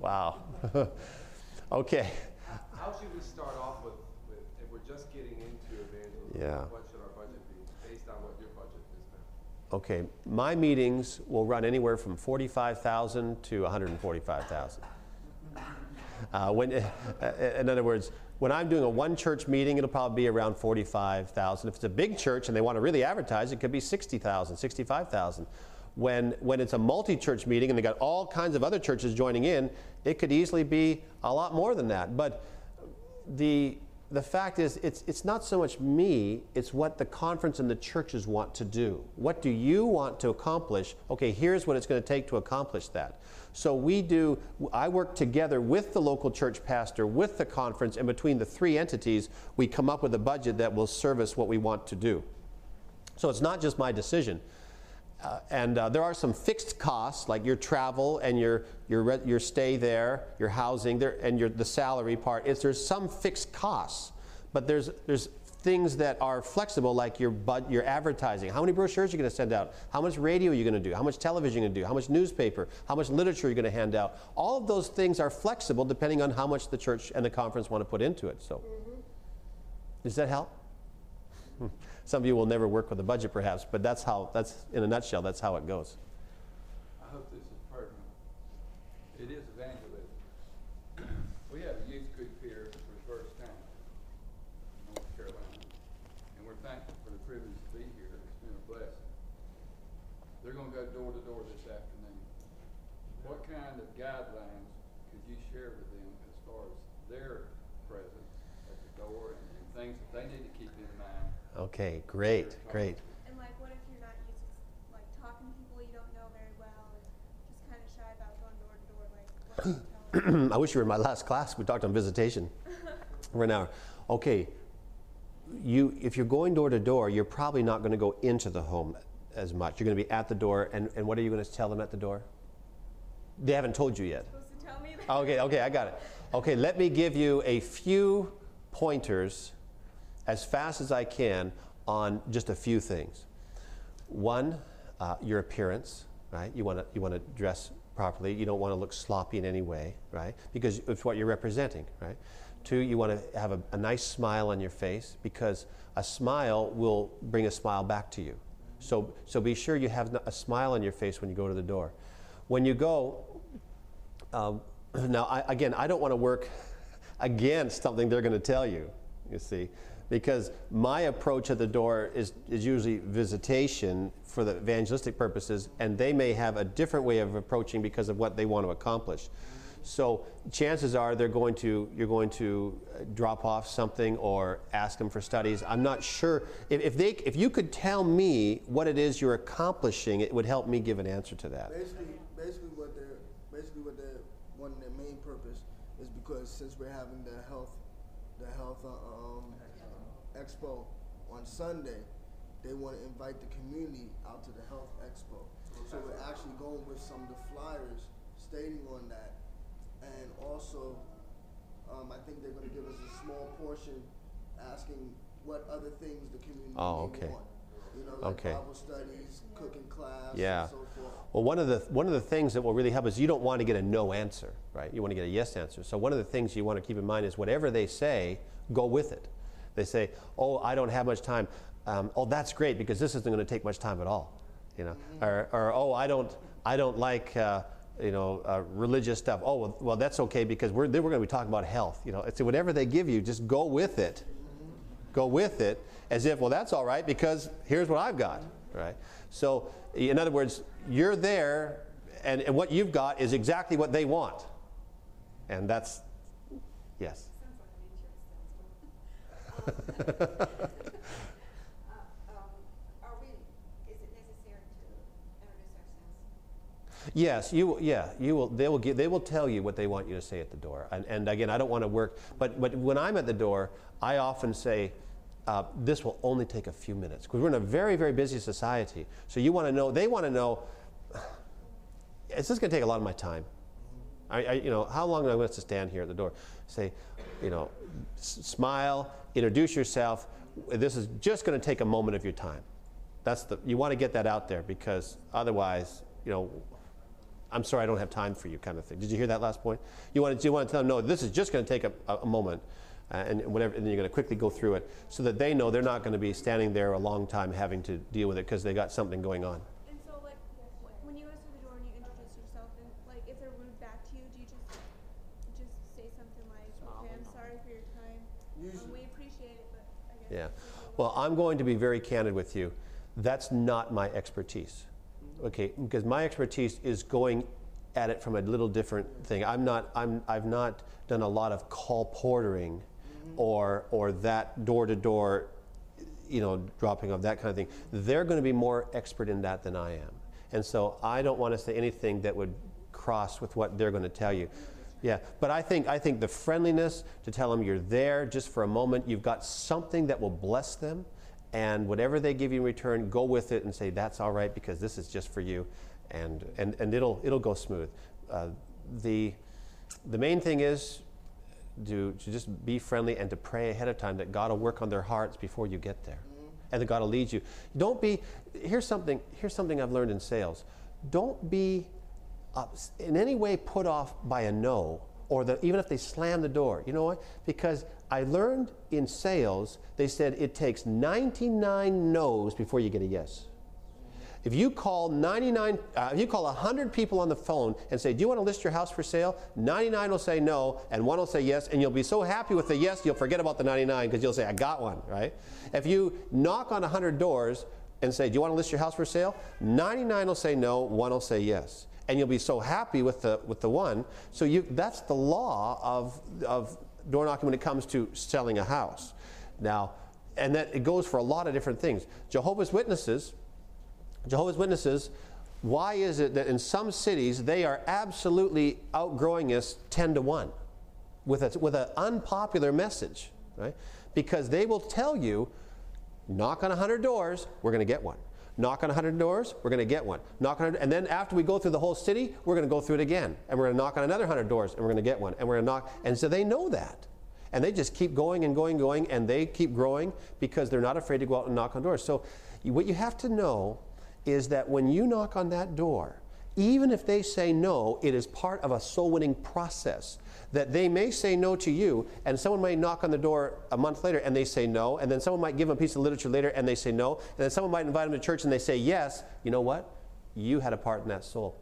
Wow. okay. How should we start off with, with, if we're just getting into evangelism? Yeah. What should our budget be, based on what your budget is now? Okay, my meetings will run anywhere from 45,000 to 145,000. Uh, when, uh, in other words, when I'm doing a one church meeting, it'll probably be around 45,000. If it's a big church and they want to really advertise, it could be 60,000, 65,000. When, when it's a multi church meeting and they got all kinds of other churches joining in, it could easily be a lot more than that. But the, the fact is, it's, it's not so much me, it's what the conference and the churches want to do. What do you want to accomplish? Okay, here's what it's going to take to accomplish that. So we do, I work together with the local church pastor, with the conference, and between the three entities, we come up with a budget that will service what we want to do. So it's not just my decision. Uh, and uh, there are some fixed costs, like your travel and your, your, your stay there, your housing, there, and your, the salary part. It's, there's some fixed costs, but there's, there's things that are flexible, like your, bud, your advertising. How many brochures are you going to send out? How much radio are you going to do? How much television are you going to do? How much newspaper? How much literature are you going to hand out? All of those things are flexible depending on how much the church and the conference want to put into it. So, does that help? Hmm. Some of you will never work with a budget, perhaps, but that's how, that's, in a nutshell, that's how it goes. I hope this is pertinent. It is evangelism. We have a youth group here for the first time in North Carolina, and we're thankful for the privilege to be here. It's been a blessing. They're gonna go door to door this afternoon. What kind of guidelines could you share with them as far as their presence at the door and, and things that they need to keep in mind? Okay, great, great. And like, what if you're not used to like talking to people you don't know very well, and just kind of shy about going door to door? Like, what do you tell? I wish you were in my last class. We talked on visitation for an hour. Okay, you, if you're going door to door, you're probably not going to go into the home as much. You're going to be at the door, and, and what are you going to tell them at the door? They haven't told you yet. supposed to tell me that? Okay, okay, I got it. Okay, let me give you a few pointers as fast as I can on just a few things. One, uh, your appearance, right? You want to you want to dress properly. You don't want to look sloppy in any way, right? Because it's what you're representing, right? Two, you want to have a, a nice smile on your face because a smile will bring a smile back to you. So so be sure you have a smile on your face when you go to the door. When you go, um, now, I, again, I don't want to work against something they're going to tell you, you see, because my approach at the door is, is usually visitation for the evangelistic purposes, and they may have a different way of approaching because of what they want to accomplish. So chances are they're going to you're going to uh, drop off something or ask them for studies. I'm not sure if, if they if you could tell me what it is you're accomplishing, it would help me give an answer to that. Basically, basically what they're basically what they're one of their main purpose is because since we're having the health uh, um, expo on Sunday, they want to invite the community out to the health expo. So we're actually going with some of the flyers stating on that, and also um, I think they're going to give us a small portion asking what other things the community Oh, okay. want. You know, like Okay. Bible studies, cooking class, Yeah. and so forth. Well, one of the one of the things that will really help is you don't want to get a no answer, right? You want to get a yes answer. So one of the things you want to keep in mind is whatever they say, go with it. They say, "Oh, I don't have much time." Um, oh, that's great because this isn't going to take much time at all, you know. Or, or oh, I don't I don't like. Uh, you know, uh, religious stuff. Oh, well, well, that's okay because we're, then we're going to be talking about health. You know, it's whatever they give you, just go with it. Go with it as if, well, that's all right because here's what I've got, right? So, in other words, you're there, and, and what you've got is exactly what they want, and that's yes. Sounds like an insurance salesman. Uh, um, Are we, is it necessary to introduce ourselves? Yes, you yeah you will they will give, they will tell you what they want you to say at the door. And, and again I don't want to work but but when I'm at the door I often say uh, this will only take a few minutes because we're in a very very busy society. So you want to know they want to know is this going to take a lot of my time? I, I, you know how long do I want to stand here at the door? Say you know s- smile introduce yourself this is just going to take a moment of your time that's the you want to get that out there because otherwise you know I'm sorry, I don't have time for you, kind of thing. Did you hear that last point? You want to, you want to tell them, no, this is just going to take a, a, moment, uh, and whatever, and then you're going to quickly go through it, so that they know they're not going to be standing there a long time having to deal with it because they got something going on. And so, like, wh- when you go through the door and you introduce yourself, and like, if they're rude back to you, do you just just say something like, "Okay, I'm sorry for your time. Um, Usually- we appreciate it, but I guess." Yeah. Well, I'm going to be very candid with you. That's not my expertise. Okay, because my expertise is going at it from a little different thing. I'm not. I'm. I've not done a lot of colporteuring or, or that door to door, you know, dropping off, that kind of thing. They're going to be more expert in that than I am. And so I don't want to say anything that would cross with what they're going to tell you. Yeah, but I think, I think the friendliness to tell them you're there just for a moment, you've got something that will bless them, and whatever they give you in return, go with it and say, that's all right because this is just for you, and, and, and it'll, it'll go smooth. Uh, the, the main thing is to, to just be friendly and to pray ahead of time that God will work on their hearts before you get there and that God will lead you. Don't be, here's something, here's something I've learned in sales. Don't be uh, in any way put off by a no or the, even if they slam the door. You know what? Because I learned in sales, they said it takes 99 no's before you get a yes. If you call 99, uh, if you call 100 people on the phone and say, "Do you want to list your house for sale?" 99 will say no, and one will say yes, and you'll be so happy with the yes, you'll forget about the 99 because you'll say, "I got one." Right? If you knock on 100 doors and say, "Do you want to list your house for sale?" 99 will say no, one will say yes, and you'll be so happy with the with the one. So you, that's the law of of door knocking when it comes to selling a house. Now, and that it goes for a lot of different things. Jehovah's Witnesses Jehovah's Witnesses, why is it that in some cities they are absolutely outgrowing us 10 to 1 with, a, with an unpopular message, right? Because they will tell you, knock on 100 doors, we're going to get one. Knock on 100 doors, we're going to get one. Knock on and then after we go through the whole city, we're going to go through it again. And we're going to knock on another 100 doors, and we're going to get one. And we're going to knock. And so they know that. And they just keep going and going and going, and they keep growing because they're not afraid to go out and knock on doors. So what you have to know is that when you knock on that door, even if they say no, it is part of a soul winning process. That they may say no to you, and someone may knock on the door a month later and they say no, and then someone might give them a piece of literature later and they say no, and then someone might invite them to church and they say yes. You know what? You had a part in that soul.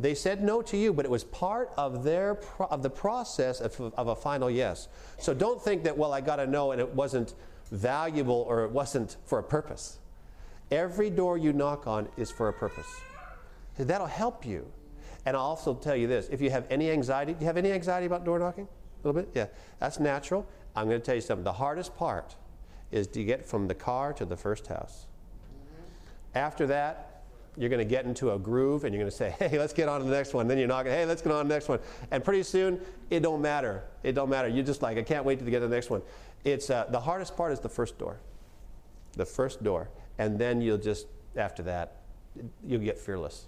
They said no to you, but it was part of their pro- of the process of, of a final yes. So don't think that well I got a no and it wasn't valuable or it wasn't for a purpose. Every door you knock on is for a purpose. That'll help you. And I'll also tell you this if you have any anxiety, do you have any anxiety about door knocking? A little bit? Yeah. That's natural. I'm going to tell you something. The hardest part is to get from the car to the first house. After that, you're going to get into a groove and you're going to say, hey, let's get on to the next one. Then you're knocking, hey, let's get on to the next one. And pretty soon, it don't matter. It don't matter. You're just like, I can't wait to get to the next one. It's, uh, the hardest part is the first door. The first door and then you'll just after that you'll get fearless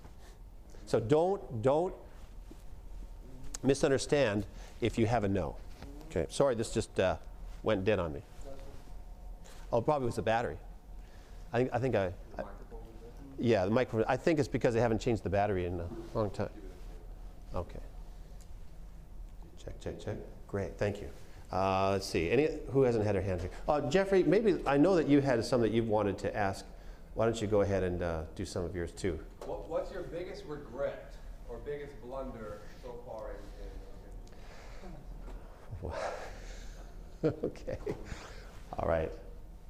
so don't don't misunderstand if you have a no okay sorry this just uh, went dead on me oh probably was the battery i think i think i, I yeah the microphone i think it's because they haven't changed the battery in a long time okay check check check great thank you uh, let's see. Any who hasn't had their hand? Uh, Jeffrey, maybe I know that you had some that you've wanted to ask. Why don't you go ahead and uh, do some of yours too? What's your biggest regret or biggest blunder so far in? in okay. All right.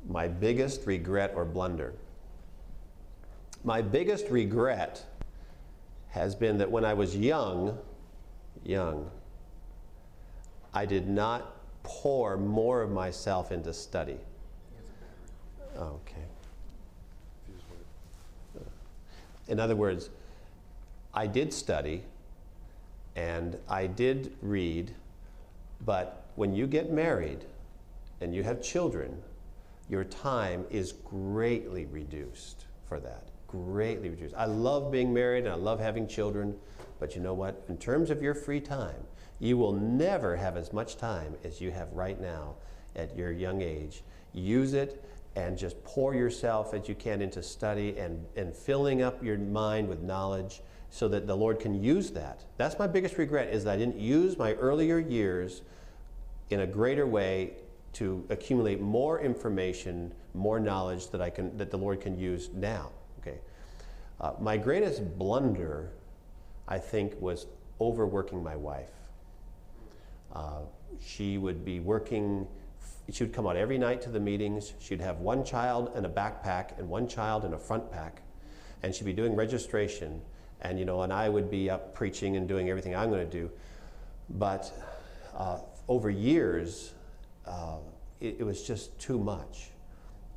My biggest regret or blunder. My biggest regret has been that when I was young, young, I did not pour more of myself into study. Okay. In other words, I did study and I did read, but when you get married and you have children, your time is greatly reduced for that. Greatly reduced. I love being married and I love having children, but you know what? In terms of your free time, you will never have as much time as you have right now at your young age. Use it and just pour yourself as you can into study and, and filling up your mind with knowledge so that the Lord can use that. That's my biggest regret is that I didn't use my earlier years in a greater way to accumulate more information, more knowledge that I can that the Lord can use now. Okay. Uh, my greatest blunder, I think, was overworking my wife. Uh, she would be working, she would come out every night to the meetings. She'd have one child in a backpack and one child in a front pack. And she'd be doing registration. And, you know, and I would be up preaching and doing everything I'm going to do. But uh, over years, uh, it, it was just too much.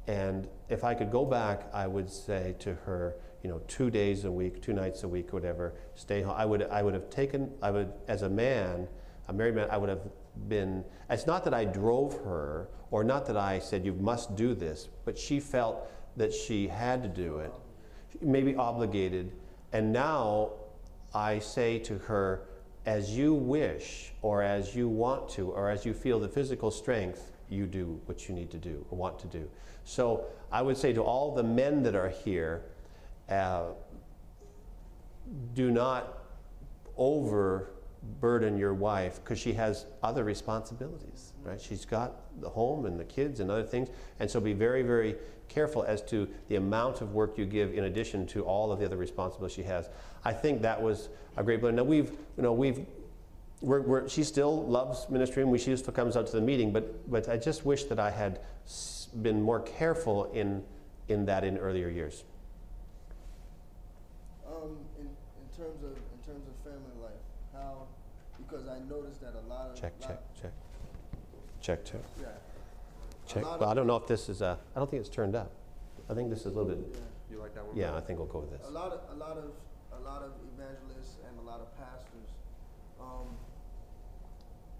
And if I could go back, I would say to her, you know, two days a week, two nights a week, whatever, stay home. I would, I would have taken, I would, as a man, a married man, I would have been, it's not that I drove her or not that I said, you must do this, but she felt that she had to do it, maybe obligated. And now I say to her, as you wish, or as you want to, or as you feel the physical strength, you do what you need to do or want to do. So I would say to all the men that are here, uh, do not overburden your wife because she has other responsibilities, right? She's got the home and the kids and other things, and so be very, very careful as to the amount of work you give in addition to all of the other responsibilities she has. I think that was a great blend. Now we've, you know, we've. We're, we're, she still loves ministry and we, she still comes out to the meeting, but, but I just wish that I had been more careful in, in that in earlier years. Um, in, in terms of because I noticed that a lot of Check, lot, check, check. Check two. Yeah. Check. lot Well, I don't know if this is, uh, I don't think it's turned up. I think this is a little bit, Yeah. You like that one? yeah, I think we'll go with this. A lot of a lot of a lot of evangelists and a lot of pastors, um,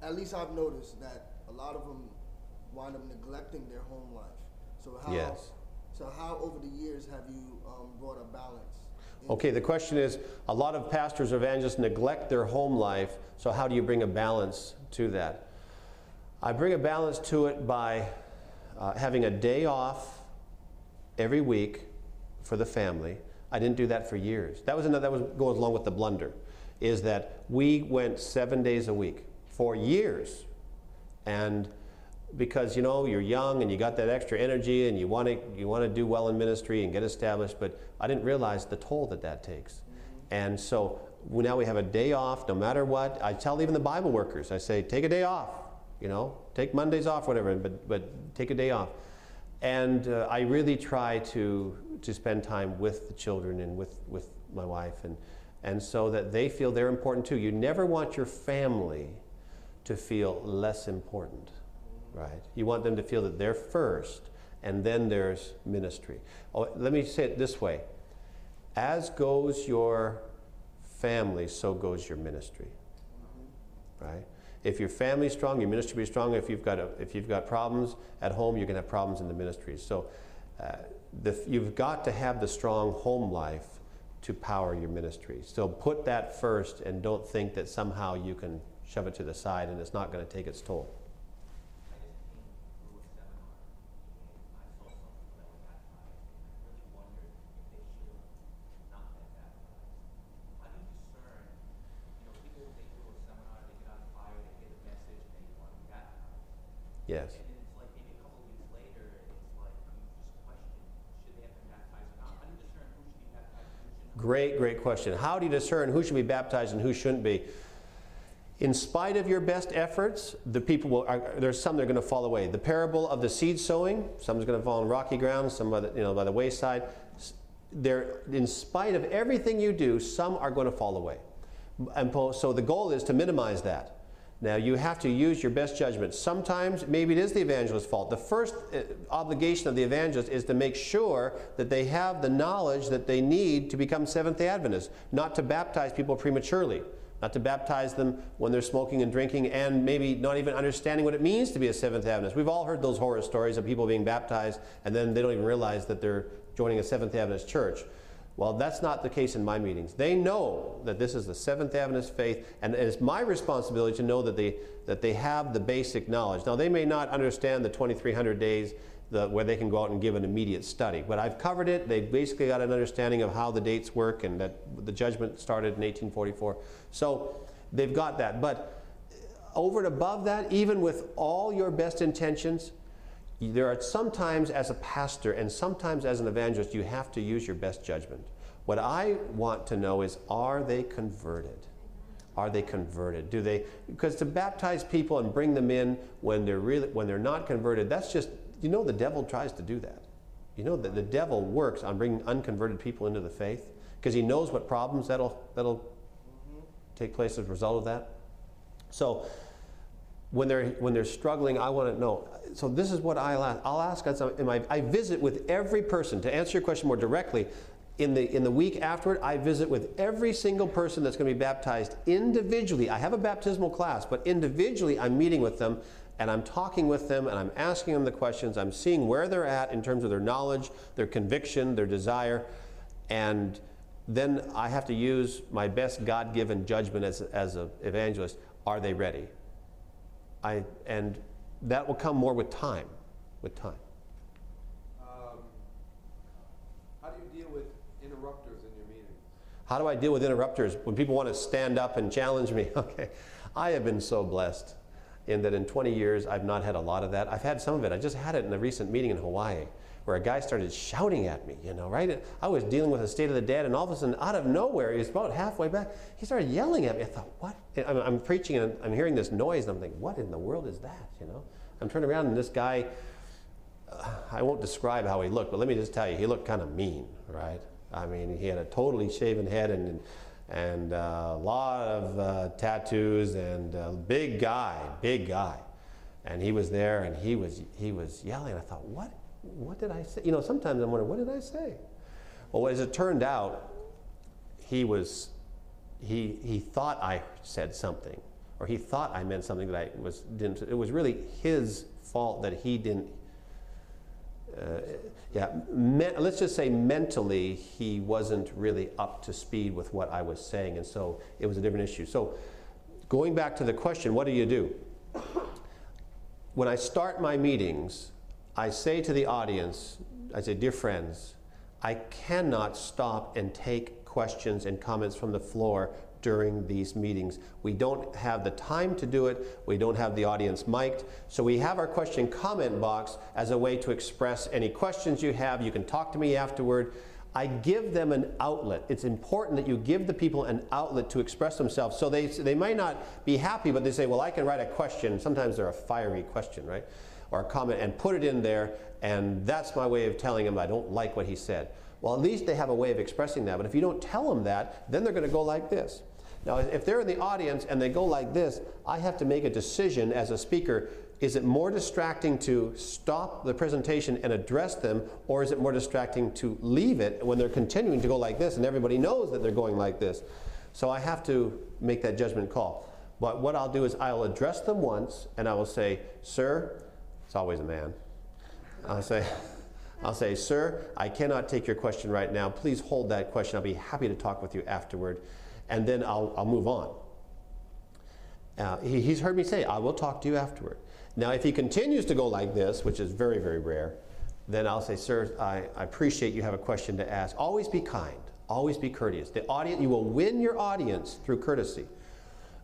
at least I've noticed that a lot of them wind up neglecting their home life. So how Yes. so how over the years have you um, brought a balance? Okay, the question is, a lot of pastors or evangelists neglect their home life, so how do you bring a balance to that? I bring a balance to it by uh, having a day off every week for the family. I didn't do that for years. That was another, that was goes along with the blunder, is that we went seven days a week for years, and because you know you're young and you got that extra energy and you want to you want to do well in ministry and get established, but I didn't realize the toll that that takes, and so now we have a day off no matter what. I tell even the Bible workers, I say take a day off, you know, take Mondays off, whatever, but but take a day off, and uh, I really try to to spend time with the children and with with my wife and and so that they feel they're important too. You never want your family to feel less important, right? You want them to feel that they're first, and then there's ministry. Oh, let me say it this way as goes your family, so goes your ministry, right? If your family's strong, your ministry will be strong. If you've got, a, if you've got problems at home, you're going to have problems in the ministry. So uh, the, you've got to have the strong home life to power your ministry. So put that first and don't think that somehow you can shove it to the side and it's not going to take its toll. I just came through a seminar and I saw something that was baptized and I really wondered if they should have not been baptized. How do you discern, you know, people, they go to a seminar, they get on fire, they get a message, and they want to be baptized. Yes. And it's like maybe a couple of weeks later, it's like you just question, should they have been baptized or not? How do you discern who should be baptized and who should not? Great, great question. How do you discern who should be baptized and who shouldn't be? In spite of your best efforts, the people will, are, there's some that are going to fall away. The parable of the seed sowing, some's going to fall on rocky ground, some by the, you know, by the wayside. There, in spite of everything you do, some are going to fall away. And so the goal is to minimize that. Now you have to use your best judgment. Sometimes maybe it is the evangelist's fault. The first uh, obligation of the evangelist is to make sure that they have the knowledge that they need to become Seventh day Adventists, not to baptize people prematurely, not to baptize them when they're smoking and drinking and maybe not even understanding what it means to be a Seventh day Adventist. We've all heard those horror stories of people being baptized and then they don't even realize that they're joining a Seventh day Adventist church. Well, that's not the case in my meetings. They know that this is the Seventh Adventist faith, and it's my responsibility to know that they, that they have the basic knowledge. Now, they may not understand the 2,300 days the, where they can go out and give an immediate study, but I've covered it. They've basically got an understanding of how the dates work and that the judgment started in 1844. So they've got that. But over and above that, even with all your best intentions, there are sometimes as a pastor and sometimes as an evangelist, you have to use your best judgment. What I want to know is are they converted? Are they converted? Do they because to baptize people and bring them in when they're really when they're not converted, that's just you know the devil tries to do that. You know that the devil works on bringing unconverted people into the faith because he knows what problems that'll that'll take place as a result of that. So when they're when they're struggling, I want to know. So this is what I'll ask. I'll ask. I, I visit with every person to answer your question more directly. In the in the week afterward, I visit with every single person that's going to be baptized individually. I have a baptismal class, but individually, I'm meeting with them and I'm talking with them and I'm asking them the questions. I'm seeing where they're at in terms of their knowledge, their conviction, their desire, and then I have to use my best God-given judgment as as an evangelist. Are they ready? I, and that will come more with time, with time. Um, how do you deal with interrupters in your meetings? How do I deal with interrupters when people want to stand up and challenge me? Okay, I have been so blessed in that in 20 years I've not had a lot of that. I've had some of it. I just had it in a recent meeting in Hawaii where a guy started shouting at me, you know, right? I was dealing with the state of the dead, and all of a sudden, out of nowhere, he was about halfway back, he started yelling at me. I thought, what? I'm, I'm preaching and I'm hearing this noise, and I'm thinking, what in the world is that, you know? I'm turning around, and this guy, uh, I won't describe how he looked, but let me just tell you, he looked kind of mean, right? I mean, he had a totally shaven head and, and uh, a lot of uh, tattoos and a big guy, big guy. And he was there and he was, he was yelling. I thought, what, what did I say? You know, sometimes I'm wondering, what did I say? Well, as it turned out, he was, he, he thought I said something, or he thought I meant something that I was, didn't. It was really his fault that he didn't uh, yeah, me- let's just say mentally he wasn't really up to speed with what I was saying, and so it was a different issue. So, going back to the question, what do you do? When I start my meetings, I say to the audience, I say, dear friends, I cannot stop and take questions and comments from the floor during these meetings. We don't have the time to do it. We don't have the audience mic'd. So we have our question comment box as a way to express any questions you have. You can talk to me afterward. I give them an outlet. It's important that you give the people an outlet to express themselves. So they, they might not be happy, but they say, well, I can write a question. Sometimes they're a fiery question, right? Or comment and put it in there, and that's my way of telling them I don't like what he said. Well, at least they have a way of expressing that. But if you don't tell them that, then they're going to go like this. Now, if they're in the audience and they go like this, I have to make a decision as a speaker. Is it more distracting to stop the presentation and address them, or is it more distracting to leave it when they're continuing to go like this and everybody knows that they're going like this? So I have to make that judgment call. But what I'll do is I'll address them once and I will say, Sir, it's always a man. I'll say, I'll say, Sir, I cannot take your question right now. Please hold that question. I'll be happy to talk with you afterward. And then I'll, I'll move on. Uh, he, he's heard me say, I will talk to you afterward. Now, if he continues to go like this, which is very, very rare, then I'll say, Sir, I, I appreciate you have a question to ask. Always be kind, always be courteous. The audience, you will win your audience through courtesy.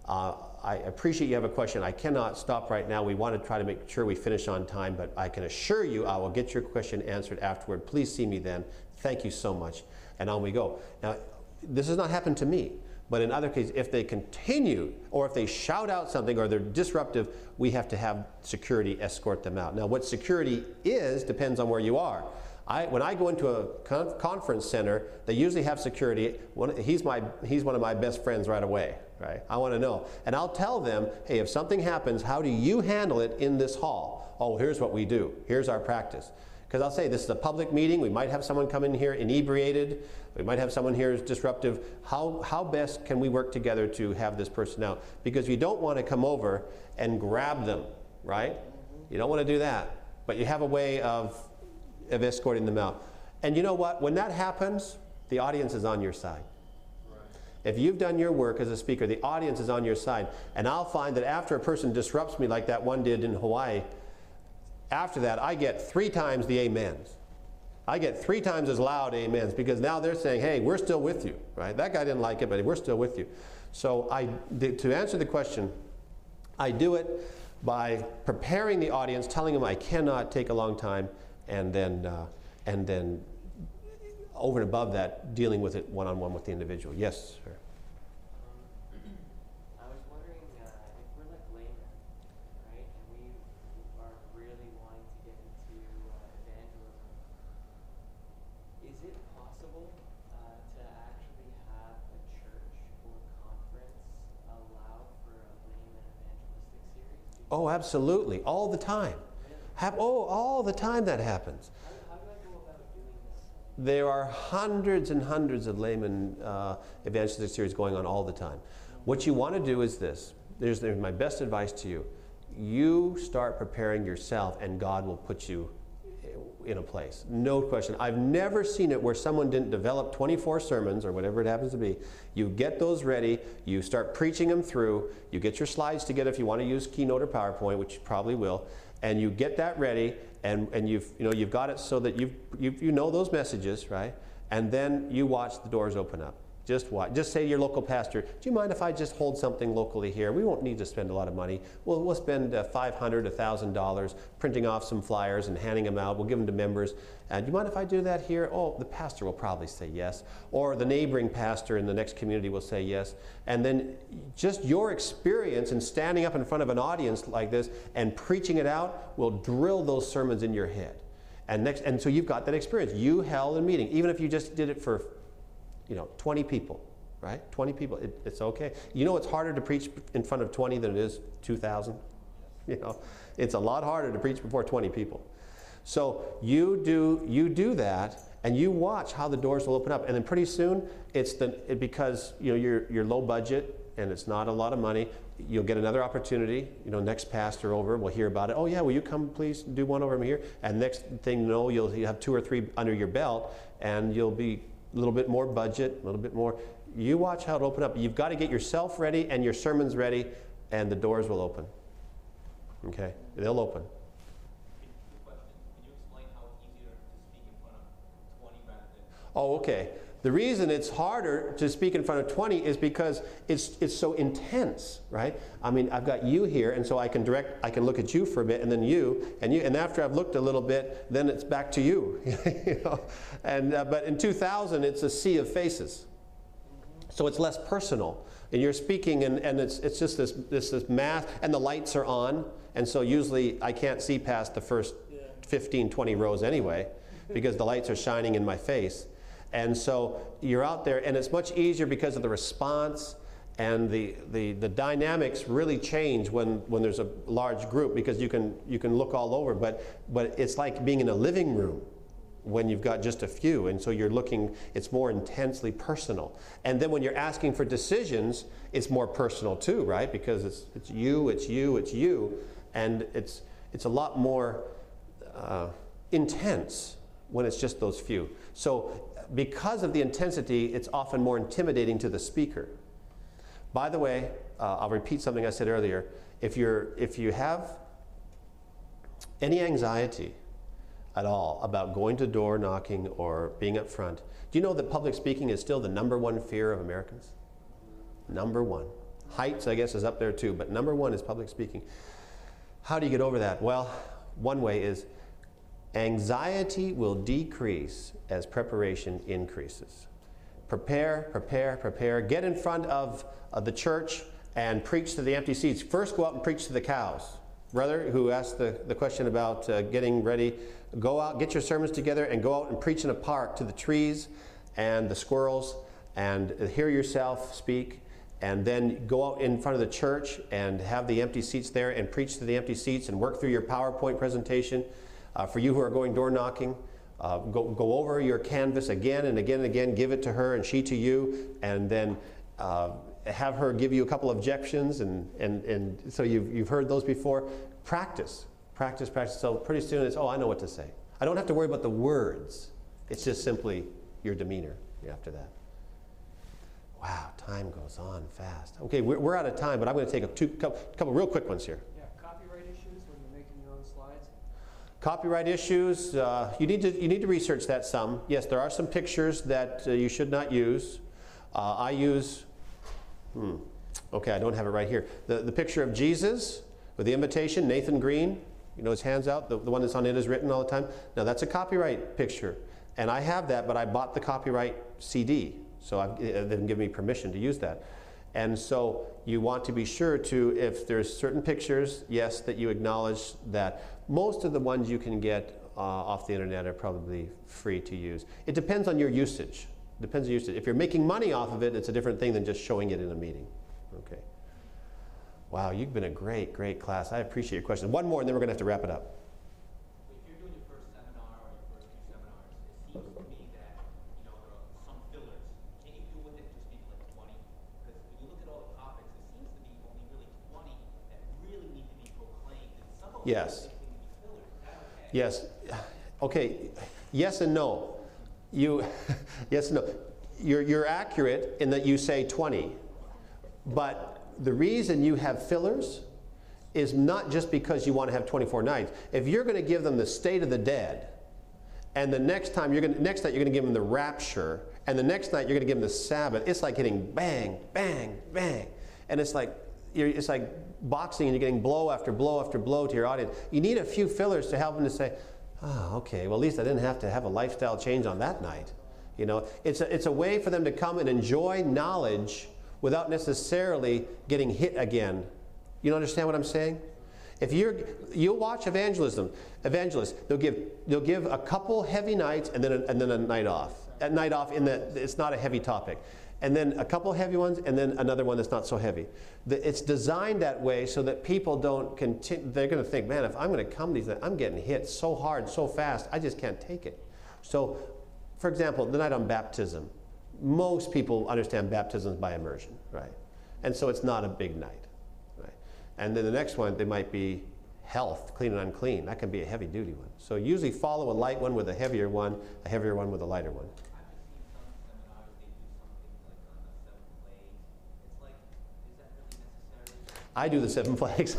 Uh, I appreciate you have a question. I cannot stop right now. We want to try to make sure we finish on time, but I can assure you I will get your question answered afterward. Please see me then. Thank you so much. And on we go. Now, this has not happened to me, but in other cases, if they continue or if they shout out something or they're disruptive, we have to have security escort them out. Now, what security is depends on where you are. I, when I go into a con- conference center, they usually have security. One, he's, my, he's one of my best friends right away, right? I want to know. And I'll tell them, hey, if something happens, how do you handle it in this hall? Oh, here's what we do. Here's our practice. Because I'll say this is a public meeting. We might have someone come in here inebriated. We might have someone here who's disruptive. How, how best can we work together to have this person out? Because you don't want to come over and grab them, right? You don't want to do that. But you have a way of of escorting them out. And you know what? When that happens, the audience is on your side. If you've done your work as a speaker, the audience is on your side. And I'll find that after a person disrupts me like that one did in Hawaii, after that, I get three times the amens. I get three times as loud amens because now they're saying, hey, we're still with you, right? That guy didn't like it, but we're still with you. So I, to answer the question, I do it by preparing the audience, telling them I cannot take a long time, and then, uh, and then over and above that, dealing with it one on one with the individual. Yes, sir. I was wondering uh, if we're like laymen, right, and we are really wanting to get into uh, evangelism. Is it possible uh, to actually have a church or conference allow for a layman evangelistic series? Oh, absolutely. All the time. Hap- oh, all the time that happens. How, how do I go about doing that? There are hundreds and hundreds of layman uh, evangelistic series going on all the time. What you want to do is this. There's, there's my best advice to you. You start preparing yourself, and God will put you in a place. No question. I've never seen it where someone didn't develop 24 sermons or whatever it happens to be. You get those ready, you start preaching them through, you get your slides together if you want to use Keynote or PowerPoint, which you probably will, and you get that ready and, and you've, you know, you've got it so that you've, you you know those messages, right? And then you watch the doors open up. Just what? Just say to your local pastor, do you mind if I just hold something locally here? We won't need to spend a lot of money. We'll, we'll spend uh, $500, $1,000 printing off some flyers and handing them out. We'll give them to members. And do you mind if I do that here? Oh, the pastor will probably say yes. Or the neighboring pastor in the next community will say yes. And then just your experience in standing up in front of an audience like this and preaching it out will drill those sermons in your head. And, next, and so you've got that experience. You held a meeting, even if you just did it for you know, 20 people, right? 20 people, it, it's okay. You know it's harder to preach in front of 20 than it is 2,000? You know, it's a lot harder to preach before 20 people. So you do, you do that and you watch how the doors will open up. And then pretty soon, it's the, it, because you know, you're, you're low budget and it's not a lot of money, you'll get another opportunity. You know, next pastor over we'll hear about it. Oh yeah, will you come please do one over here? And next thing you know, you'll, you have two or three under your belt and you'll be a little bit more budget, a little bit more. You watch how it'll open up. You've got to get yourself ready and your sermons ready, and the doors will open. Okay? They'll open. Quick question. Can you explain how it's easier to speak in front of 20 rather than Oh, okay. The reason it's harder to speak in front of 20 is because it's, it's so intense, right? I mean, I've got you here, and so I can direct, I can look at you for a bit, and then you, and you, and after I've looked a little bit, then it's back to you. you know? and, uh, but in 2000, it's a sea of faces. So it's less personal. And you're speaking, and, and it's, it's just this, this, this math, and the lights are on, and so usually I can't see past the first 15, 20 rows anyway, because the lights are shining in my face. And so you're out there, and it's much easier because of the response and the, the, the dynamics really change when, when there's a large group because you can, you can look all over. But, but it's like being in a living room when you've got just a few. And so you're looking, it's more intensely personal. And then when you're asking for decisions, it's more personal too, right? Because it's, it's you, it's you, it's you. And it's, it's a lot more uh, intense when it's just those few. So because of the intensity, it's often more intimidating to the speaker. By the way, uh, I'll repeat something I said earlier. If, you're, if you have any anxiety at all about going to door knocking or being up front, do you know that public speaking is still the number one fear of Americans? Number one. Heights, I guess, is up there too, but number one is public speaking. How do you get over that? Well, one way is Anxiety will decrease as preparation increases. Prepare, prepare, prepare. Get in front of the church and preach to the empty seats. First, go out and preach to the cows. Brother, who asked the, the question about uh, getting ready, go out, get your sermons together, and go out and preach in a park to the trees and the squirrels and hear yourself speak. And then go out in front of the church and have the empty seats there and preach to the empty seats and work through your PowerPoint presentation uh, for you who are going door knocking, uh, go, go over your canvass again and again and again, give it to her and she to you, and then uh, have her give you a couple objections. And, and, and so you've, you've heard those before. Practice, practice, practice. So pretty soon it's, oh, I know what to say. I don't have to worry about the words, it's just simply your demeanor after that. Wow, time goes on fast. Okay, we're, we're out of time, but I'm going to take a two, couple, couple real quick ones here. Yeah, copyright issues when you're making your own slides. Copyright issues, uh, you, need to, you need to research that some. Yes, there are some pictures that uh, you should not use. Uh, I use, hmm, okay, I don't have it right here. The, the picture of Jesus with the invitation, Nathan Greene, you know his hands out, the, the one that's on it is written all the time. Now that's a copyright picture. And I have that, but I bought the copyright CD. So uh, they've given me permission to use that. And so you want to be sure to, if there's certain pictures, yes, that you acknowledge that most of the ones you can get uh, off the internet are probably free to use. It depends on your usage. Depends on usage. If you're making money off of it, it's a different thing than just showing it in a meeting. Okay. Wow, you've been a great, great class. I appreciate your question. One more, and then we're going to have to wrap it up. If you're doing your first seminar or your first few seminars, it seems to me that, you know, there are some fillers. Can't you do with it just maybe like twenty? Because when you look at all the topics, it seems to be only really twenty that really need to be proclaimed, and some of them Yes. can be fillers. Is that okay? Yes. Okay. Yes and no. You, yes and no. You're, you're accurate in that you say 20. But the reason you have fillers is not just because you want to have 24 nights. If you're going to give them the state of the dead, and the next time you're going to, next night you're going to give them the rapture, and the next night you're going to give them the Sabbath, it's like hitting bang, bang, bang. And it's like, it's like boxing and you're getting blow after blow after blow to your audience. You need a few fillers to help them to say, oh, okay, well, at least I didn't have to have a lifestyle change on that night. You know, it's a, it's a way for them to come and enjoy knowledge without necessarily getting hit again. You understand what I'm saying? If you're, you'll watch evangelism, evangelists, they'll give, they'll give a couple heavy nights and then a, and then a night off. A night off in that it's not a heavy topic. And then a couple heavy ones and then another one that's not so heavy. The, it's designed that way so that people don't continue, they're going to think, man, if I'm going to come these, I'm getting hit so hard, so fast, I just can't take it. So, for example, the night on baptism, most people understand baptisms by immersion, right? And so it's not a big night, right? And then the next one, they might be health, clean and unclean. That can be a heavy duty one. So usually follow a light one with a heavier one, a heavier one with a lighter one. I've just seen some seminars, they do something like on the seven plagues. It's like, is that really necessary? I do the seven plagues.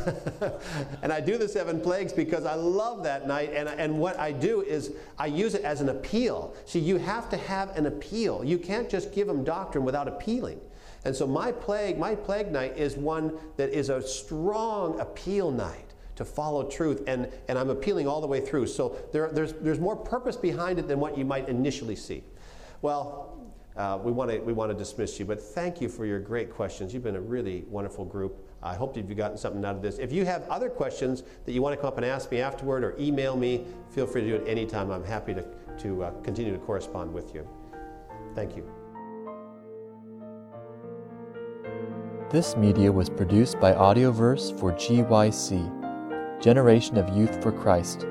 and I do the seven plagues because I love that night. And, and what I do is I use it as an appeal. See, you have to have an appeal. You can't just give them doctrine without appealing. And so my plague, my plague night is one that is a strong appeal night to follow truth. And, and I'm appealing all the way through. So there, there's, there's more purpose behind it than what you might initially see. Well, uh, we want to we want to dismiss you, but thank you for your great questions. You've been a really wonderful group. I hope you've gotten something out of this. If you have other questions that you want to come up and ask me afterward or email me, feel free to do it anytime. I'm happy to, to uh, continue to correspond with you. Thank you. This media was produced by Audioverse for GYC, Generation of Youth for Christ.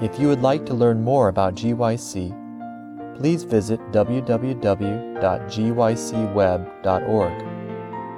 If you would like to learn more about GYC, please visit www.gycweb.org.